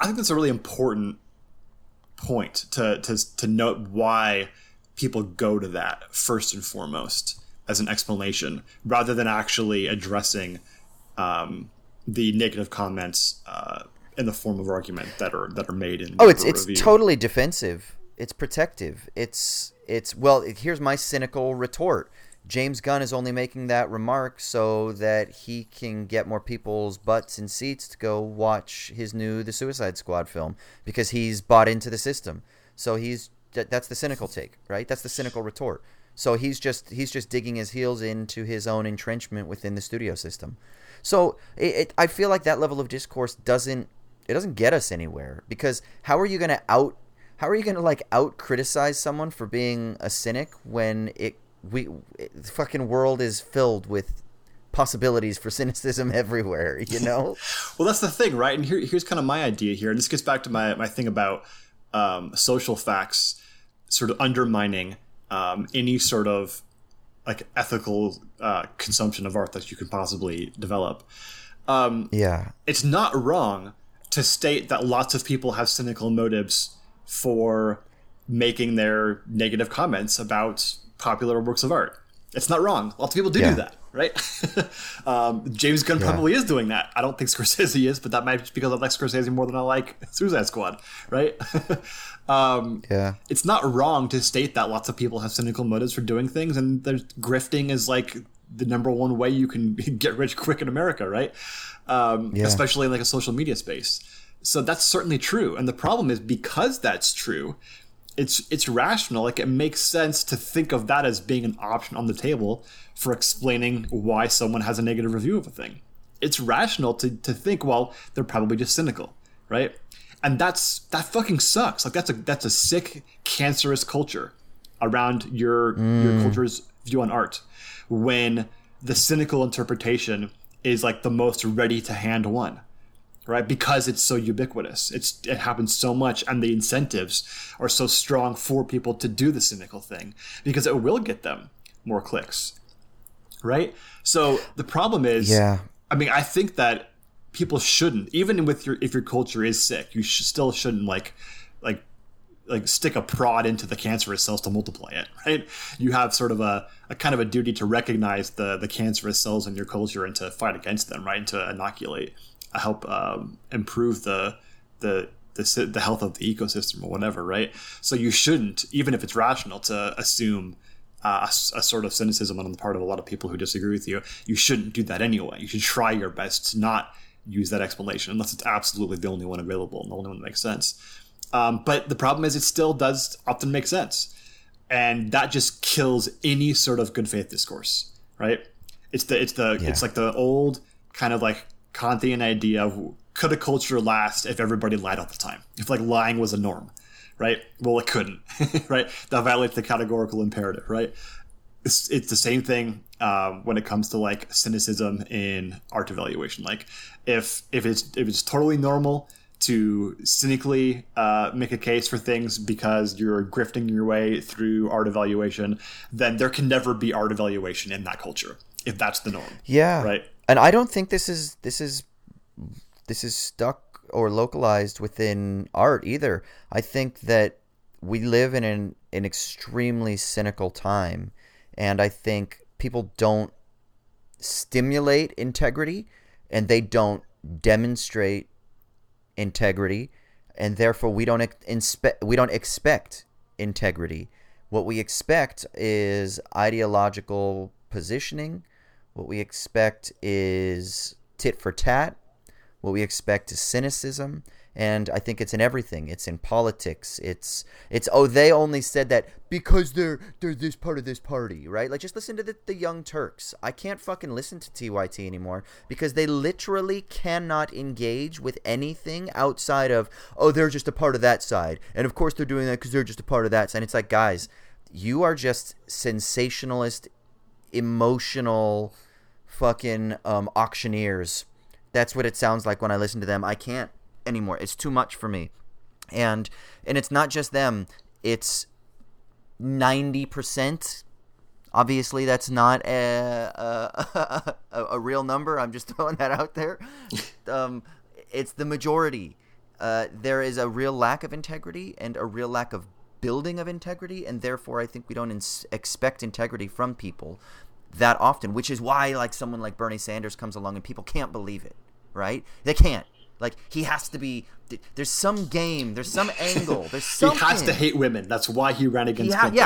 Speaker 3: I think that's a really important point to, to, to note why people go to that first and foremost as an explanation rather than actually addressing um, the negative comments uh, in the form of argument that are that are made in
Speaker 2: Oh, it's it's
Speaker 3: review.
Speaker 2: totally defensive. It's protective. It's it's well. Here's my cynical retort. James Gunn is only making that remark so that he can get more people's butts and seats to go watch his new The Suicide Squad film because he's bought into the system. So he's that's the cynical take, right? That's the cynical retort. So he's just he's just digging his heels into his own entrenchment within the studio system. So it, it, I feel like that level of discourse doesn't it doesn't get us anywhere because how are you going to out how are you going to like out criticize someone for being a cynic when it we it, the fucking world is filled with possibilities for cynicism everywhere, you know?
Speaker 3: Well, that's the thing, right? And here, here's kind of my idea here, and this gets back to my my thing about um, social facts sort of undermining um, any sort of like ethical uh, consumption of art that you could possibly develop. Um,
Speaker 2: yeah.
Speaker 3: it's not wrong to state that lots of people have cynical motives for making their negative comments about popular works of art. It's not wrong. Lots of people do
Speaker 2: Yeah.
Speaker 3: do that, right? um, James Gunn probably is doing that. I don't think Scorsese is, but that might be because I like Scorsese more than I like Suicide Squad, right? um,
Speaker 2: Yeah.
Speaker 3: it's not wrong to state that lots of people have cynical motives for doing things, and there's grifting is like the number one way you can get rich quick in America, right? Um,
Speaker 2: Yeah.
Speaker 3: Especially in like a social media space. So that's certainly true, and the problem is because that's true, it's it's rational. Like it makes sense to think of that as being an option on the table for explaining why someone has a negative review of a thing. It's rational to to think, well, they're probably just cynical, right? And that's that fucking sucks. Like that's a that's a sick, cancerous culture around your your culture's view on art. When the cynical interpretation is like the most ready to hand one right? Because it's so ubiquitous. It's it happens so much, and the incentives are so strong for people to do the cynical thing because it will get them more clicks, right? So the problem is,
Speaker 2: Yeah.
Speaker 3: I mean, I think that people shouldn't, even with your if your culture is sick, you sh- still shouldn't like like stick a prod into the cancerous cells to multiply it, right? You have sort of a, a kind of a duty to recognize the the cancerous cells in your culture and to fight against them, right? And to inoculate, uh, help um, improve the the the the health of the ecosystem or whatever, right? So you shouldn't, even if it's rational, to assume uh, a, a sort of cynicism on the part of a lot of people who disagree with you. You shouldn't do that anyway. You should try your best to not use that explanation unless it's absolutely the only one available and the only one that makes sense. Um, but the problem is, it still does often make sense, and that just kills any sort of good faith discourse, right? It's the it's the it's like the old kind of like Kantian idea of could a culture last if everybody lied all the time? If like lying was a norm, right? Well, it couldn't, right? That violates the categorical imperative, right? It's, it's the same thing um, when it comes to like cynicism in art evaluation. Like if if it's if it's totally normal to cynically uh, make a case for things because you're grifting your way through art evaluation, then there can never be art evaluation in that culture if that's the norm.
Speaker 2: Yeah.
Speaker 3: Right.
Speaker 2: And I don't think this is this is this is stuck or localized within art either. I think that we live in an, an extremely cynical time and I think people don't stimulate integrity and they don't demonstrate integrity and therefore we don't ex- inspe- we don't expect integrity. What we expect is ideological positioning. What we expect is tit for tat. What we expect is cynicism and i think it's in everything. It's in politics. It's it's oh they only said that because they're they're this part of this party right? Like just listen to the, the young turks. I can't fucking listen to tyt anymore because they literally cannot engage with anything outside of oh they're just a part of that side. And of course they're doing that because they're just a part of that side. And it's like guys you are just sensationalist, emotional, fucking um, auctioneers. That's what it sounds like when I listen to them. I can't anymore. It's too much for me. And and it's not just them. It's ninety percent. Obviously, that's not a, a, a, a real number. I'm just throwing that out there. um, it's the majority. Uh, there is a real lack of integrity and a real lack of building of integrity, and therefore, I think we don't ins- expect integrity from people that often. Which is why, like someone like Bernie Sanders comes along and people can't believe it, right? They can't. Like he has to be. There's some game. There's some angle. There's something.
Speaker 3: He has to hate women. That's why he ran against
Speaker 2: Yeah,
Speaker 3: Clinton.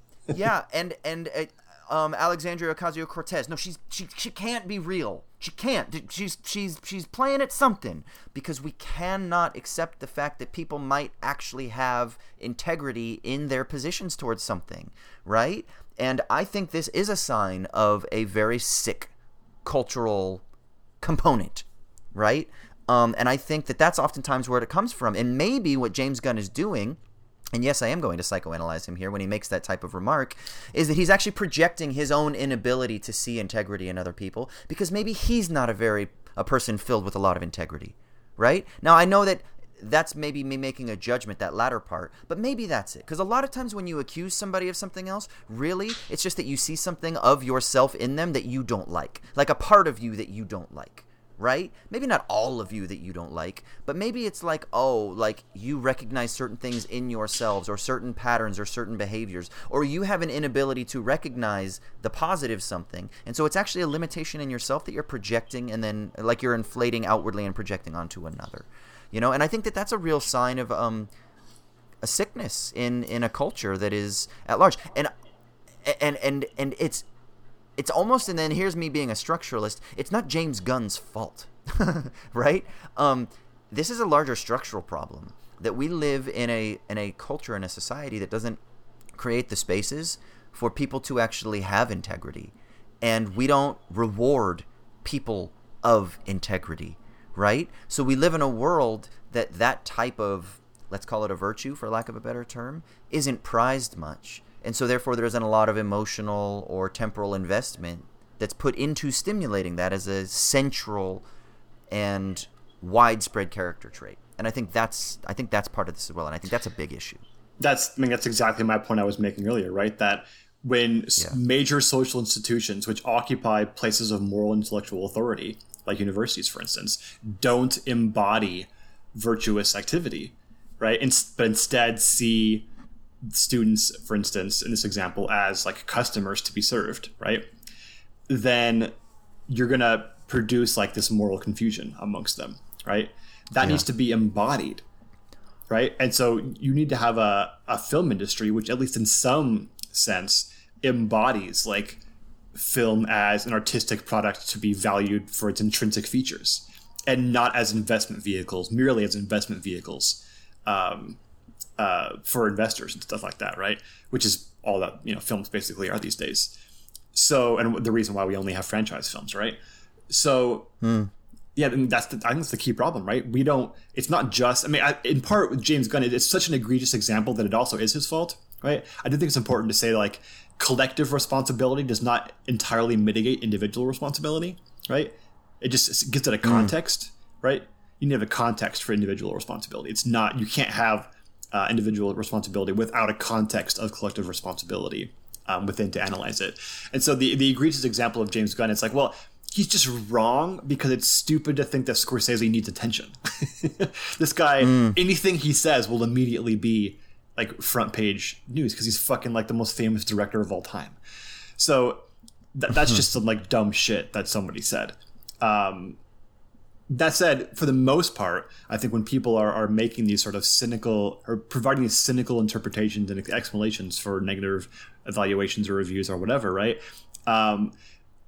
Speaker 2: yeah, yeah, and and uh, um, Alexandria Ocasio Cortez. No, she's she she can't be real. She can't. She's she's she's playing at something because we cannot accept the fact that people might actually have integrity in their positions towards something, right? And I think this is a sign of a very sick cultural component, right? Um, and I think that that's oftentimes where it comes from. And maybe what James Gunn is doing, and yes, I am going to psychoanalyze him here when he makes that type of remark, is that he's actually projecting his own inability to see integrity in other people because maybe he's not a very a person filled with a lot of integrity, right? Now I know that that's maybe me making a judgment that latter part but maybe that's it because a lot of times when you accuse somebody of something else really it's just that you see something of yourself in them that you don't like like a part of you that you don't like right? Maybe not all of you that you don't like but maybe it's like oh like you recognize certain things in yourselves or certain patterns or certain behaviors or you have an inability to recognize the positive something. And so it's actually a limitation in yourself that you're projecting and then like you're inflating outwardly and projecting onto another you know? And i think that that's a real sign of um a sickness in in a culture that is at large. And and and and it's it's almost and then here's me being a structuralist it's not james gunn's fault right? Um this is a larger structural problem that we live in a in a culture in a society that doesn't create the spaces for people to actually have integrity and we don't reward people of integrity right? So we live in a world that that type of let's call it a virtue for lack of a better term isn't prized much and so therefore there isn't a lot of emotional or temporal investment that's put into stimulating that as a central and widespread character trait and i think that's i think that's part of this as well and i think that's a big issue
Speaker 3: that's I mean that's exactly my point I was making earlier, right? That when
Speaker 2: Yeah.
Speaker 3: major social institutions which occupy places of moral intellectual authority, like universities, for instance, don't embody virtuous activity, right? Ins- but instead see students, for instance, in this example, as like customers to be served, right? Then you're gonna produce like this moral confusion amongst them, right? That needs to be embodied right? And so you need to have a, a film industry which, at least in some sense, embodies like film as an artistic product to be valued for its intrinsic features and not as investment vehicles, merely as investment vehicles um, uh, for investors and stuff like that, right? Which is all that you know films basically are these days. So, and the reason why we only have franchise films, right? So, yeah, and that's the, I think that's the key problem, right? We don't. It's not just. I mean, I, in part with James Gunn, it's such an egregious example that it also is his fault, right? I do think it's important to say like collective responsibility does not entirely mitigate individual responsibility, right? It just gives it a context, right? You need to have a context for individual responsibility. It's not. You can't have uh, individual responsibility without a context of collective responsibility um, within to analyze it. And so the the egregious example of James Gunn, it's like, well, he's just wrong because it's stupid to think that Scorsese needs attention. this guy, anything he says will immediately be like front page news because he's fucking like the most famous director of all time. So th- that's just some like dumb shit that somebody said. Um, that said, for the most part, I think when people are, are making these sort of cynical or providing these cynical interpretations and explanations for negative evaluations or reviews or whatever, right? Um,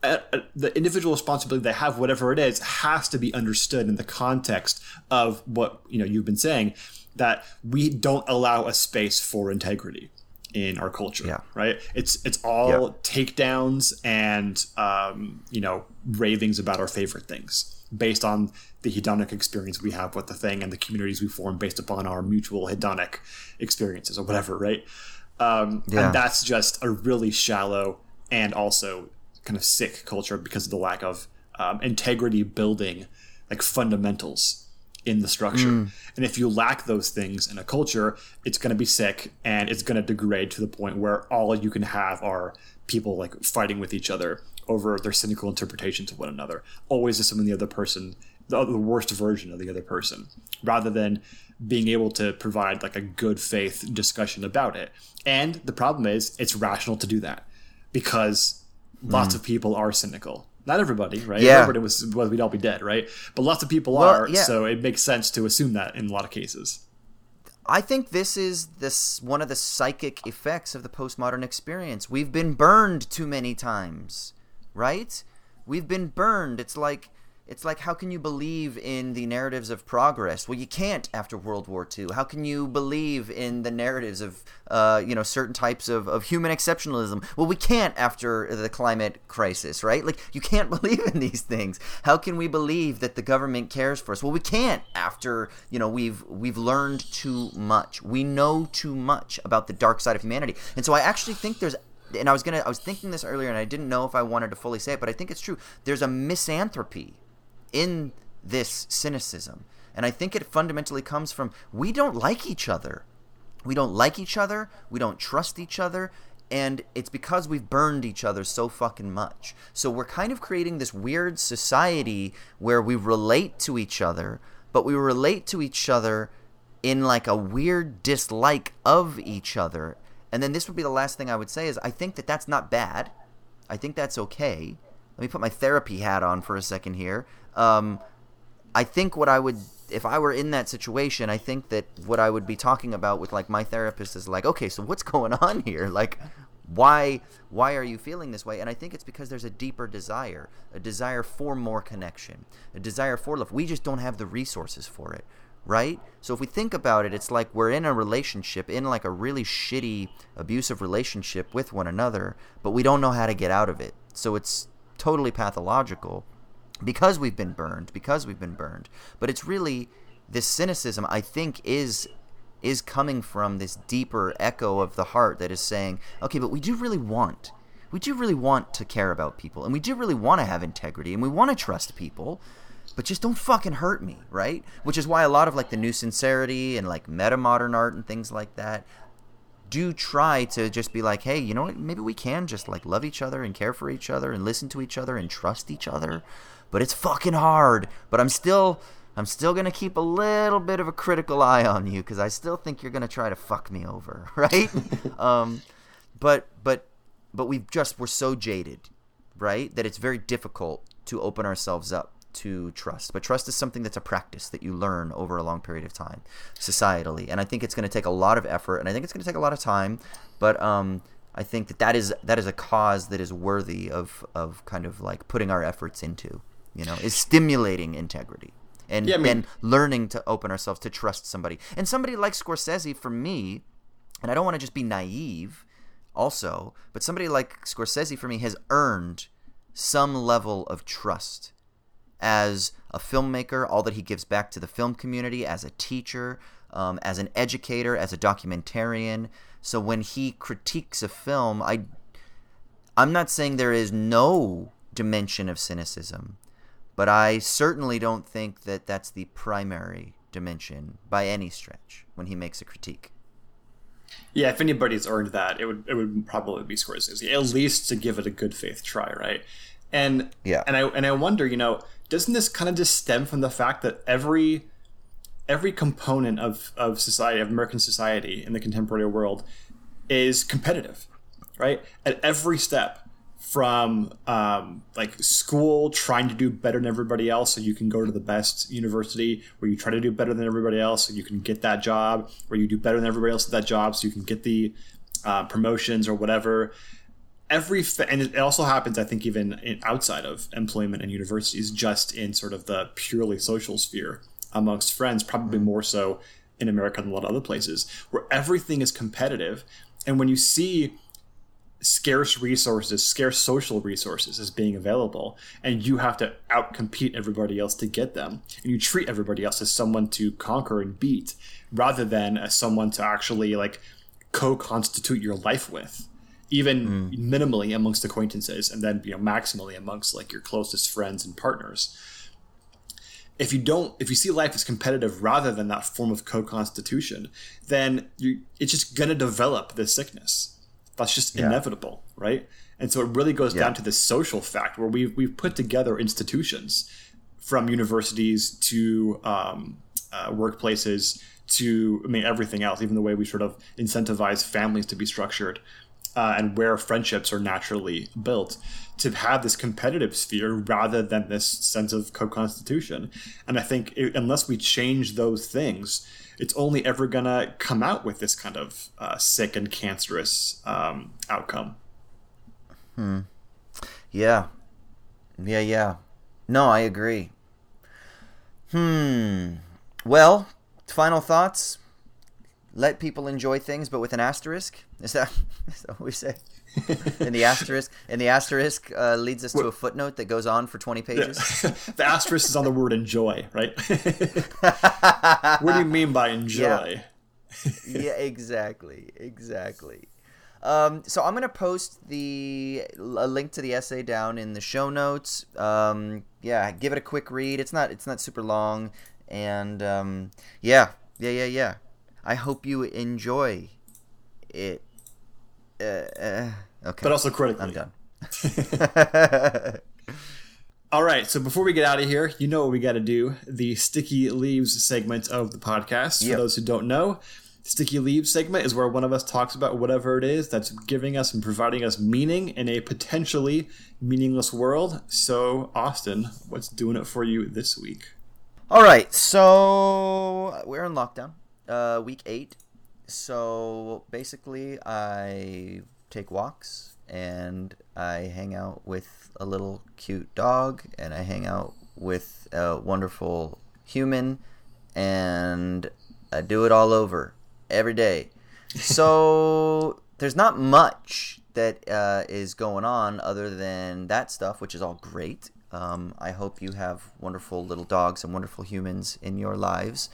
Speaker 3: the individual responsibility they have, whatever it is, has to be understood in the context of what you know you've been saying that we don't allow a space for integrity in our culture.
Speaker 2: Yeah.
Speaker 3: Right. It's it's all
Speaker 2: Yeah.
Speaker 3: takedowns and um, you know ravings about our favorite things based on the hedonic experience we have with the thing and the communities we form based upon our mutual hedonic experiences or whatever. Right. Um,
Speaker 2: Yeah.
Speaker 3: And that's just a really shallow and also kind of sick culture because of the lack of um, integrity building, like fundamentals in the structure.
Speaker 2: Mm.
Speaker 3: And if you lack those things in a culture, it's going to be sick and it's going to degrade to the point where all you can have are people like fighting with each other over their cynical interpretations of one another, always assuming the other person, the, the worst version of the other person, rather than being able to provide like a good faith discussion about it. And the problem is, it's rational to do that because lots of people are cynical. Not everybody, right?
Speaker 2: Yeah.
Speaker 3: Everybody was, well, we'd all be dead, right? But lots of people
Speaker 2: Well,
Speaker 3: are,
Speaker 2: yeah.
Speaker 3: so it makes sense to assume that in a lot of cases.
Speaker 2: I think this is this one of the psychic effects of the postmodern experience. We've been burned too many times, right? We've been burned. It's like it's like how can you believe in the narratives of progress? Well, you can't after World War II. How can you believe in the narratives of uh, you know certain types of, of human exceptionalism? Well, we can't after the climate crisis, right? Like you can't believe in these things. How can we believe that the government cares for us? Well, we can't after you know we've we've learned too much. We know too much about the dark side of humanity, and so I actually think there's and I was gonna I was thinking this earlier and I didn't know if I wanted to fully say it, but I think it's true. There's a misanthropy in this cynicism. And I think it fundamentally comes from we don't like each other. We don't like each other, we don't trust each other, and it's because we've burned each other so fucking much. So we're kind of creating this weird society where we relate to each other, but we relate to each other in like a weird dislike of each other. And then this would be the last thing I would say is I think that that's not bad. I think that's okay. Let me put my therapy hat on for a second here. Um, I think what I would, if I were in that situation, I think that what I would be talking about with like my therapist is like, okay, so what's going on here? Like, why, why are you feeling this way? And I think it's because there's a deeper desire, a desire for more connection, a desire for love. We just don't have the resources for it, right? So if we think about it, it's like we're in a relationship, in like a really shitty, abusive relationship with one another, but we don't know how to get out of it. So it's totally pathological because we've been burned because we've been burned but it's really this cynicism i think is is coming from this deeper echo of the heart that is saying okay but we do really want we do really want to care about people and we do really want to have integrity and we want to trust people but just don't fucking hurt me right which is why a lot of like the new sincerity and like meta modern art and things like that do try to just be like, hey, you know what? Maybe we can just like love each other and care for each other and listen to each other and trust each other. But it's fucking hard. But I'm still, I'm still gonna keep a little bit of a critical eye on you because I still think you're gonna try to fuck me over, right? um, but but but we just we're so jaded, right? That it's very difficult to open ourselves up to trust. But trust is something that's a practice that you learn over a long period of time, societally. And I think it's going to take a lot of effort, and I think it's going to take a lot of time. But um, I think that that is that is a cause that is worthy of of kind of like putting our efforts into. You know, is stimulating integrity. And,
Speaker 3: Yeah, I mean-
Speaker 2: and learning to open ourselves to trust somebody. And somebody like Scorsese, for me, and I don't want to just be naive also, but somebody like Scorsese for me has earned some level of trust as a filmmaker, all that he gives back to the film community, as a teacher, um, as an educator, as a documentarian. So when he critiques a film, I, I'm not saying there is no dimension of cynicism, but I certainly don't think that that's the primary dimension by any stretch when he makes a critique.
Speaker 3: Yeah, if anybody's earned that, it would it would probably be Scorsese, at least to give it a good faith try, right? And
Speaker 2: Yeah.
Speaker 3: and I and I wonder, you know, doesn't this kind of just stem from the fact that every every component of of society, of American society in the contemporary world, is competitive, right? At every step, from um, like school trying to do better than everybody else so you can go to the best university where you try to do better than everybody else so you can get that job where you do better than everybody else at that job so you can get the uh, promotions or whatever. Every and it also happens i think even in, outside of employment and universities just in sort of the purely social sphere amongst friends probably more so in america than a lot of other places where everything is competitive and when you see scarce resources, scarce social resources as being available, and you have to outcompete everybody else to get them. And you treat everybody else as someone to conquer and beat rather than as someone to actually like co-constitute your life with, even mm. minimally amongst acquaintances, and then you know maximally amongst like your closest friends and partners. If you don't, if you see life as competitive rather than that form of co-constitution, then you it's just gonna develop this sickness. That's just inevitable, right? And so it really goes
Speaker 2: Yeah.
Speaker 3: down to this social fact where we've we've put together institutions from universities to um, uh, workplaces to I mean everything else, even the way we sort of incentivize families to be structured uh, and where friendships are naturally built to have this competitive sphere rather than this sense of co-constitution. And I think it, unless we change those things, it's only ever gonna come out with this kind of uh, sick and cancerous um, outcome.
Speaker 2: Yeah. Yeah, yeah. No, I agree. Hmm. Well, final thoughts. Let people enjoy things, but with an asterisk. Is that, is that what we say? And the asterisk, and the asterisk uh, leads us to a footnote that goes on for twenty pages.
Speaker 3: the asterisk is on the word enjoy, right? what do you mean by enjoy?
Speaker 2: yeah, exactly, exactly. Um, so I'm gonna post the a link to the essay down in the show notes. Um, yeah, give it a quick read. It's not it's not super long, and um, yeah, yeah, yeah, yeah. I hope you enjoy it. Uh, uh, okay,
Speaker 3: But also critically.
Speaker 2: I'm done.
Speaker 3: All right, so before we get out of here, you know what we got to do the Sticky Leaves segment of the podcast.
Speaker 2: Yep.
Speaker 3: For those who don't know, Sticky Leaves segment is where one of us talks about whatever it is that's giving us and providing us meaning in a potentially meaningless world. So, Austin, what's doing it for you this week?
Speaker 2: All right, so we're in lockdown, uh, week eight. So basically, I take walks and I hang out with a little cute dog, and I hang out with a wonderful human, and I do it all over every day. So there's not much that uh, is going on other than that stuff, which is all great. Um, I hope you have wonderful little dogs and wonderful humans in your lives.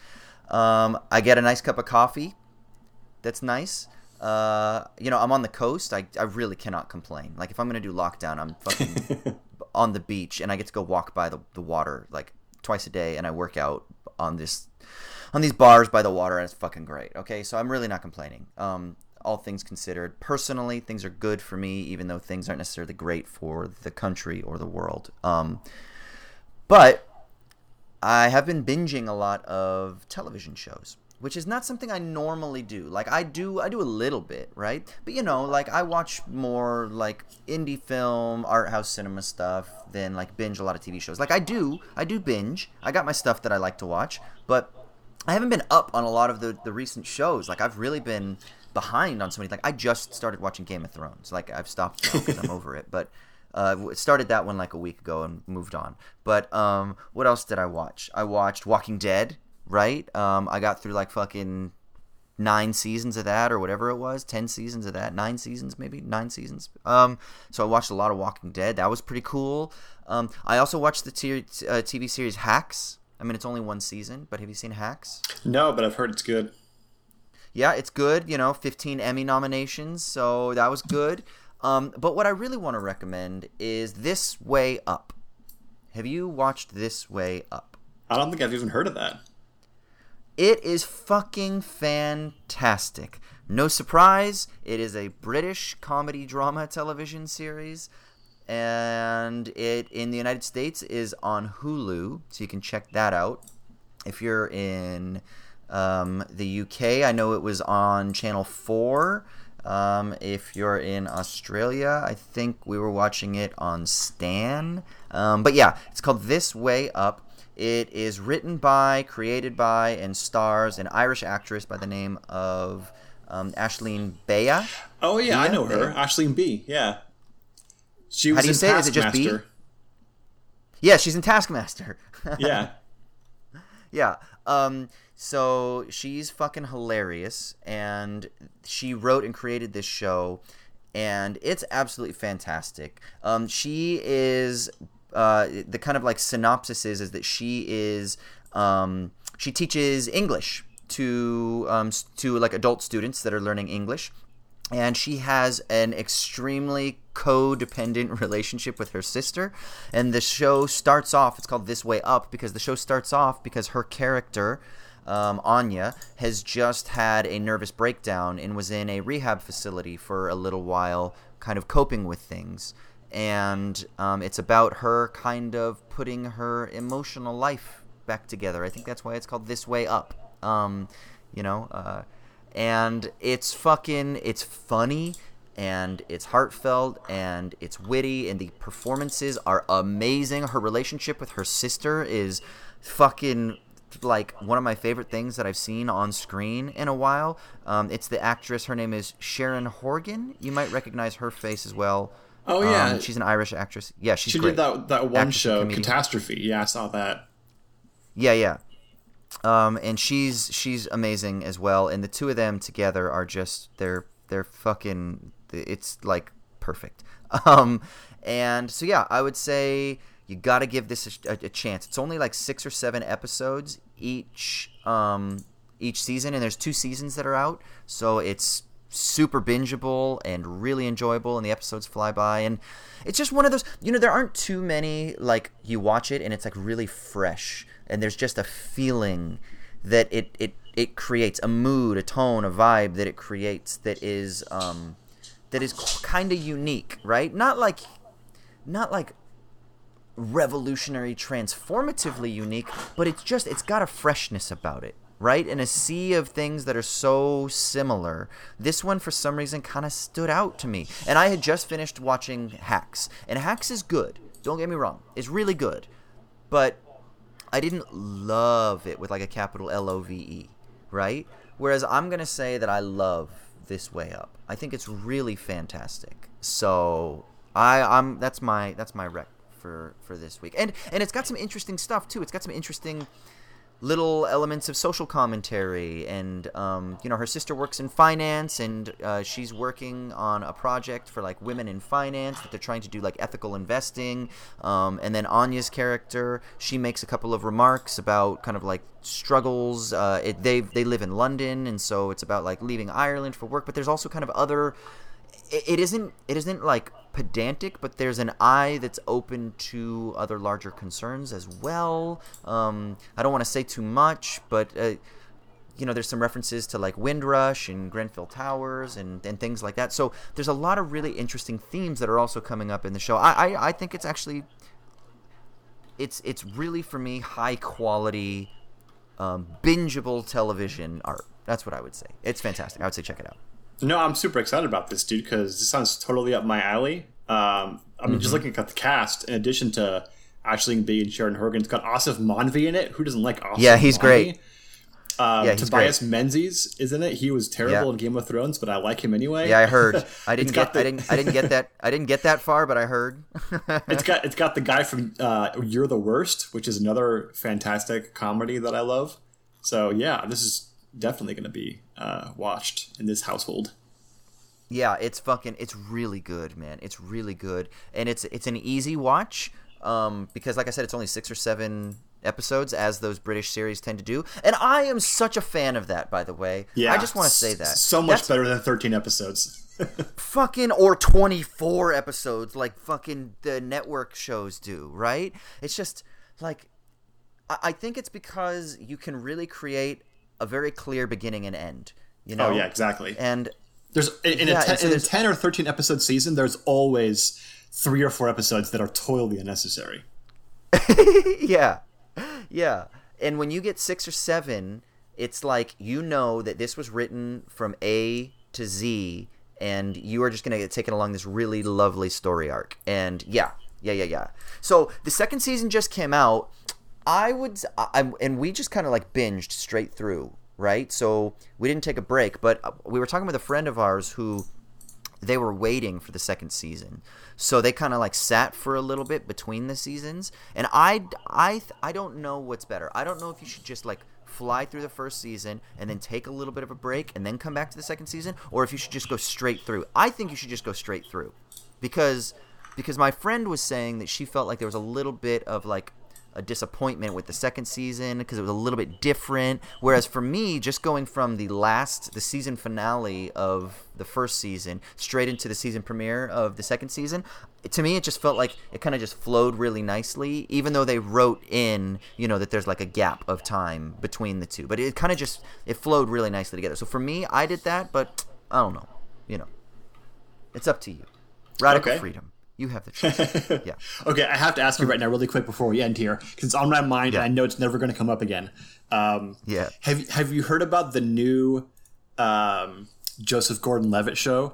Speaker 2: Um, I get a nice cup of coffee. That's nice. Uh, you know, I'm on the coast. I, I really cannot complain. Like, if I'm going to do lockdown, I'm fucking on the beach and I get to go walk by the, the water like twice a day and I work out on this on these bars by the water and it's fucking great. Okay, so I'm really not complaining. Um, all things considered, personally, things are good for me, even though things aren't necessarily great for the country or the world. Um, but I have been binging a lot of television shows, which is not something I normally do. Like I do, I do a little bit, right? But you know, like I watch more like indie film, art house cinema stuff than like binge a lot of TV shows. Like I do, I do binge. I got my stuff that I like to watch, but I haven't been up on a lot of the the recent shows. Like I've really been behind on so many. Like I just started watching Game of Thrones. Like I've stopped because I'm over it, but. Uh, started that one like a week ago and moved on. But um, what else did I watch? I watched Walking Dead. Right. Um, I got through like fucking nine seasons of that or whatever it was. Ten seasons of that. Nine seasons maybe. Nine seasons. Um, so I watched a lot of Walking Dead. That was pretty cool. Um, I also watched the t- uh, TV series Hacks. I mean, it's only one season, but have you seen Hacks?
Speaker 3: No, but I've heard it's good.
Speaker 2: yeah, it's good. You know, 15 Emmy nominations, so that was good. Um, but what I really want to recommend is This Way Up. Have you watched This Way Up?
Speaker 3: I don't think I've even heard of that.
Speaker 2: It is fucking fantastic. No surprise, it is a British comedy drama television series. And it in the United States is on Hulu, so you can check that out. If you're in um, the UK, I know it was on Channel 4. Um, if you're in Australia, I think we were watching it on Stan. Um, but yeah, it's called This Way Up. It is written by, created by, and stars an Irish actress by the name of um, Aisling Bea.
Speaker 3: Oh yeah, I know her,
Speaker 2: yeah.
Speaker 3: Aisling Bea. Yeah, she was
Speaker 2: do you
Speaker 3: in
Speaker 2: say it? Is it just B?
Speaker 3: Taskmaster.
Speaker 2: Yeah, she's in Taskmaster.
Speaker 3: yeah,
Speaker 2: Yeah. Um, so she's fucking hilarious, and she wrote and created this show, and it's absolutely fantastic. Um, she is uh, the kind of like synopsis is is that she is um, she teaches English to um, to like adult students that are learning English, and she has an extremely codependent relationship with her sister. And the show starts off. It's called This Way Up because the show starts off because her character. Um, Áine has just had a nervous breakdown and was in a rehab facility for a little while, kind of coping with things. And um, it's about her kind of putting her emotional life back together. I think that's why it's called This Way Up. Um, you know, uh, and it's fucking, it's funny and it's heartfelt and it's witty and the performances are amazing. Her relationship with her sister is fucking like one of my favorite things that I've seen on screen in a while. Um, it's the actress. Her name is Sharon Horgan. You might recognize her face as well.
Speaker 3: Oh, yeah.
Speaker 2: Um, she's an Irish actress. Yeah, she's
Speaker 3: She
Speaker 2: great.
Speaker 3: did that that one
Speaker 2: Actress
Speaker 3: show. Catastrophe. Yeah, I saw that.
Speaker 2: Yeah, yeah. Um, and she's she's amazing as well. And the two of them together are just they're they're fucking. It's like perfect. Um, and so yeah, I would say you got to give this a, a, a chance. It's only like six or seven episodes each um, each season, and there's two seasons that are out, so it's super bingeable and really enjoyable, and the episodes fly by, and it's just one of those. You know, there aren't too many like you watch it and it's like really fresh, and there's just a feeling that it it it creates a mood, a tone, a vibe that it creates that is um that is kind of unique, right? Not like not like revolutionary transformatively unique but it's just it's got a freshness about it right? In a sea of things that are so similar this one for some reason kind of stood out to me. And i had just finished watching hacks. And hacks is good. Don't get me wrong. It's really good. But i didn't love it with like a capital l-o-v-e right? Whereas i'm gonna say that i love this way up. I think it's really fantastic. So i i'm that's my that's my rec for for this week. And and it's got some interesting stuff too. It's got some interesting little elements of social commentary and um, you know her sister works in finance and uh, she's working on a project for like women in finance that they're trying to do like ethical investing. Um, and then Áine's character she makes a couple of remarks about kind of like struggles uh, it, they they live in london and so it's about like leaving ireland for work but there's also kind of other it, it isn't it isn't like pedantic, but there's an eye that's open to other larger concerns as well. Um, I don't want to say too much, but uh, you know, there's some references to like Windrush and Grenfell Towers and, and things like that. So there's a lot of really interesting themes that are also coming up in the show. I I, I think it's actually it's it's really for me high quality, um, bingeable television art. That's what I would say. It's fantastic. I would say check it out.
Speaker 3: No, I'm super excited about this, dude, because this sounds totally up my alley. Um, I mean,
Speaker 2: Mm-hmm.
Speaker 3: just looking at the cast, in addition to Aisling Bea and Sharon Horgan, it's got Aasif Mandvi in it. Who doesn't like Aasif?
Speaker 2: Yeah, he's
Speaker 3: Mandvi?
Speaker 2: great.
Speaker 3: Um,
Speaker 2: Yeah,
Speaker 3: Tobias Menzies is in it. He was terrible
Speaker 2: Yeah.
Speaker 3: in Game of Thrones, but I like him anyway.
Speaker 2: Yeah, I heard. I didn't get.
Speaker 3: the-
Speaker 2: I didn't. I didn't get that. I didn't get that far, but I heard.
Speaker 3: It's got it's got the guy from uh, You're the Worst, which is another fantastic comedy that I love. So yeah, this is definitely going to be uh, watched in this household.
Speaker 2: yeah, it's fucking. It's really good, man. It's really good, and it's it's an easy watch. Um, because like I said, it's only six or seven episodes, as those British series tend to do, and I am such a fan of that. By the way,
Speaker 3: Yeah,
Speaker 2: I just want to say that
Speaker 3: so much
Speaker 2: That's
Speaker 3: better than 13 episodes.
Speaker 2: fucking or 24 episodes like fucking the network shows do right it's just like i, I think it's because you can really create a very clear beginning and end you oh, know?
Speaker 3: oh yeah, exactly.
Speaker 2: and
Speaker 3: There's in, in,
Speaker 2: Yeah,
Speaker 3: a, ten,
Speaker 2: and so
Speaker 3: in a 10 or 13 episode season, there's always three or four episodes that are totally unnecessary.
Speaker 2: yeah. Yeah. And when you get six or seven it's like you know that this was written from a to z and you are just going to get taken along this really lovely story arc. And yeah. Yeah yeah yeah. So the second season just came out i would I, and we just kind of like binged straight through right? So we didn't take a break but uh, we were talking with a friend of ours who they were waiting for the second season. So they kind of like sat for a little bit between the seasons and i i i don't know what's better. I don't know if you should just like fly through the first season and then take a little bit of a break and then come back to the second season or if you should just go straight through. I think you should just go straight through because because my friend was saying that she felt like there was a little bit of like a disappointment with the second season because it was a little bit different. Whereas for me, just going from the last, the season finale of the first season straight into the season premiere of the second season, to me it just felt like it kind of just flowed really nicely. Even though they wrote in, you know, that there's like a gap of time between the two, but it kind of just it flowed really nicely together. So for me, I did that, but I don't know, you know, it's up to you. Radical
Speaker 3: Okay.
Speaker 2: freedom. You have the choice. yeah.
Speaker 3: Okay, I have to ask you right now, really quick, before we end here, because it's on my mind, and I know it's never going to come up again. Um,
Speaker 2: Yeah.
Speaker 3: Have Have you heard about the new um, Joseph Gordon-Levitt show,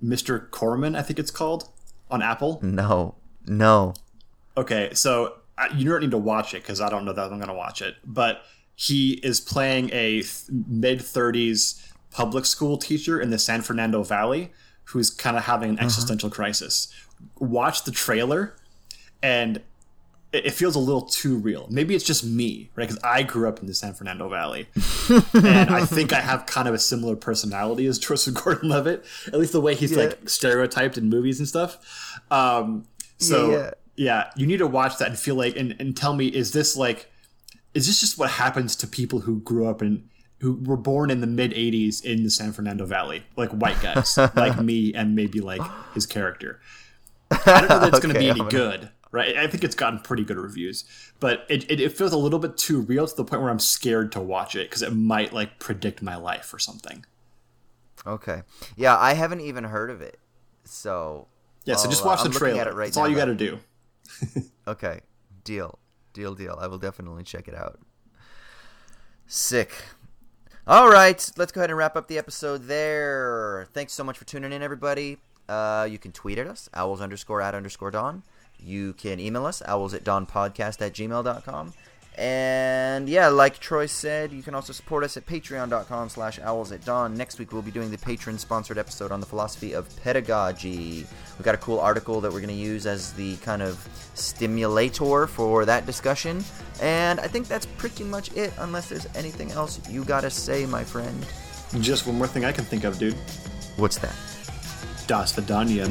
Speaker 3: Mr. Corman? I think it's called on Apple.
Speaker 2: No. No.
Speaker 3: Okay, so uh, you don't need to watch it because I don't know that I'm going to watch it. But he is playing a th- mid 30s public school teacher in the San Fernando Valley who's kind of having an existential crisis. Watch the trailer, and it, it feels a little too real. Maybe it's just me, right? Because I grew up in the San Fernando Valley, and I think I have kind of a similar personality as Joseph Gordon-Levitt, at least the way he's like stereotyped in movies and stuff. Um, so
Speaker 2: Yeah, yeah.
Speaker 3: yeah, you need to watch that and feel like and, and tell me is this like is this just what happens to people who grew up in who were born in the mid 80s in the San Fernando Valley, like white guys like me and maybe like his character. I don't know that it's going to be any
Speaker 2: gonna-
Speaker 3: good, right? I think it's gotten pretty good reviews, but it, it, it feels a little bit too real to the point where I'm scared to watch it because it might like predict my life or something.
Speaker 2: Okay. Yeah, I haven't even heard of it. So
Speaker 3: Yeah, so
Speaker 2: I'll,
Speaker 3: just
Speaker 2: uh,
Speaker 3: watch
Speaker 2: I'm
Speaker 3: the trailer.
Speaker 2: at it right
Speaker 3: That's all you got to do.
Speaker 2: Okay. Deal. Deal, deal. I will definitely check it out. Sick. All right. Let's go ahead and wrap up the episode there. Thanks so much for tuning in, everybody. Uh, you can tweet at us, owls underscore at underscore dawn. You can email us, owls at dawnpodcast at gmail.com. And yeah, like Troy said, you can also support us at patreon.com slash owls at dawn. Next week, we'll be doing the patron sponsored episode on the philosophy of pedagogy. We've got a cool article that we're going to use as the kind of stimulator for that discussion. And I think that's pretty much it, unless there's anything else you got to say, my friend.
Speaker 3: Just one more thing I can think of, dude.
Speaker 2: What's that?
Speaker 3: Das Vidania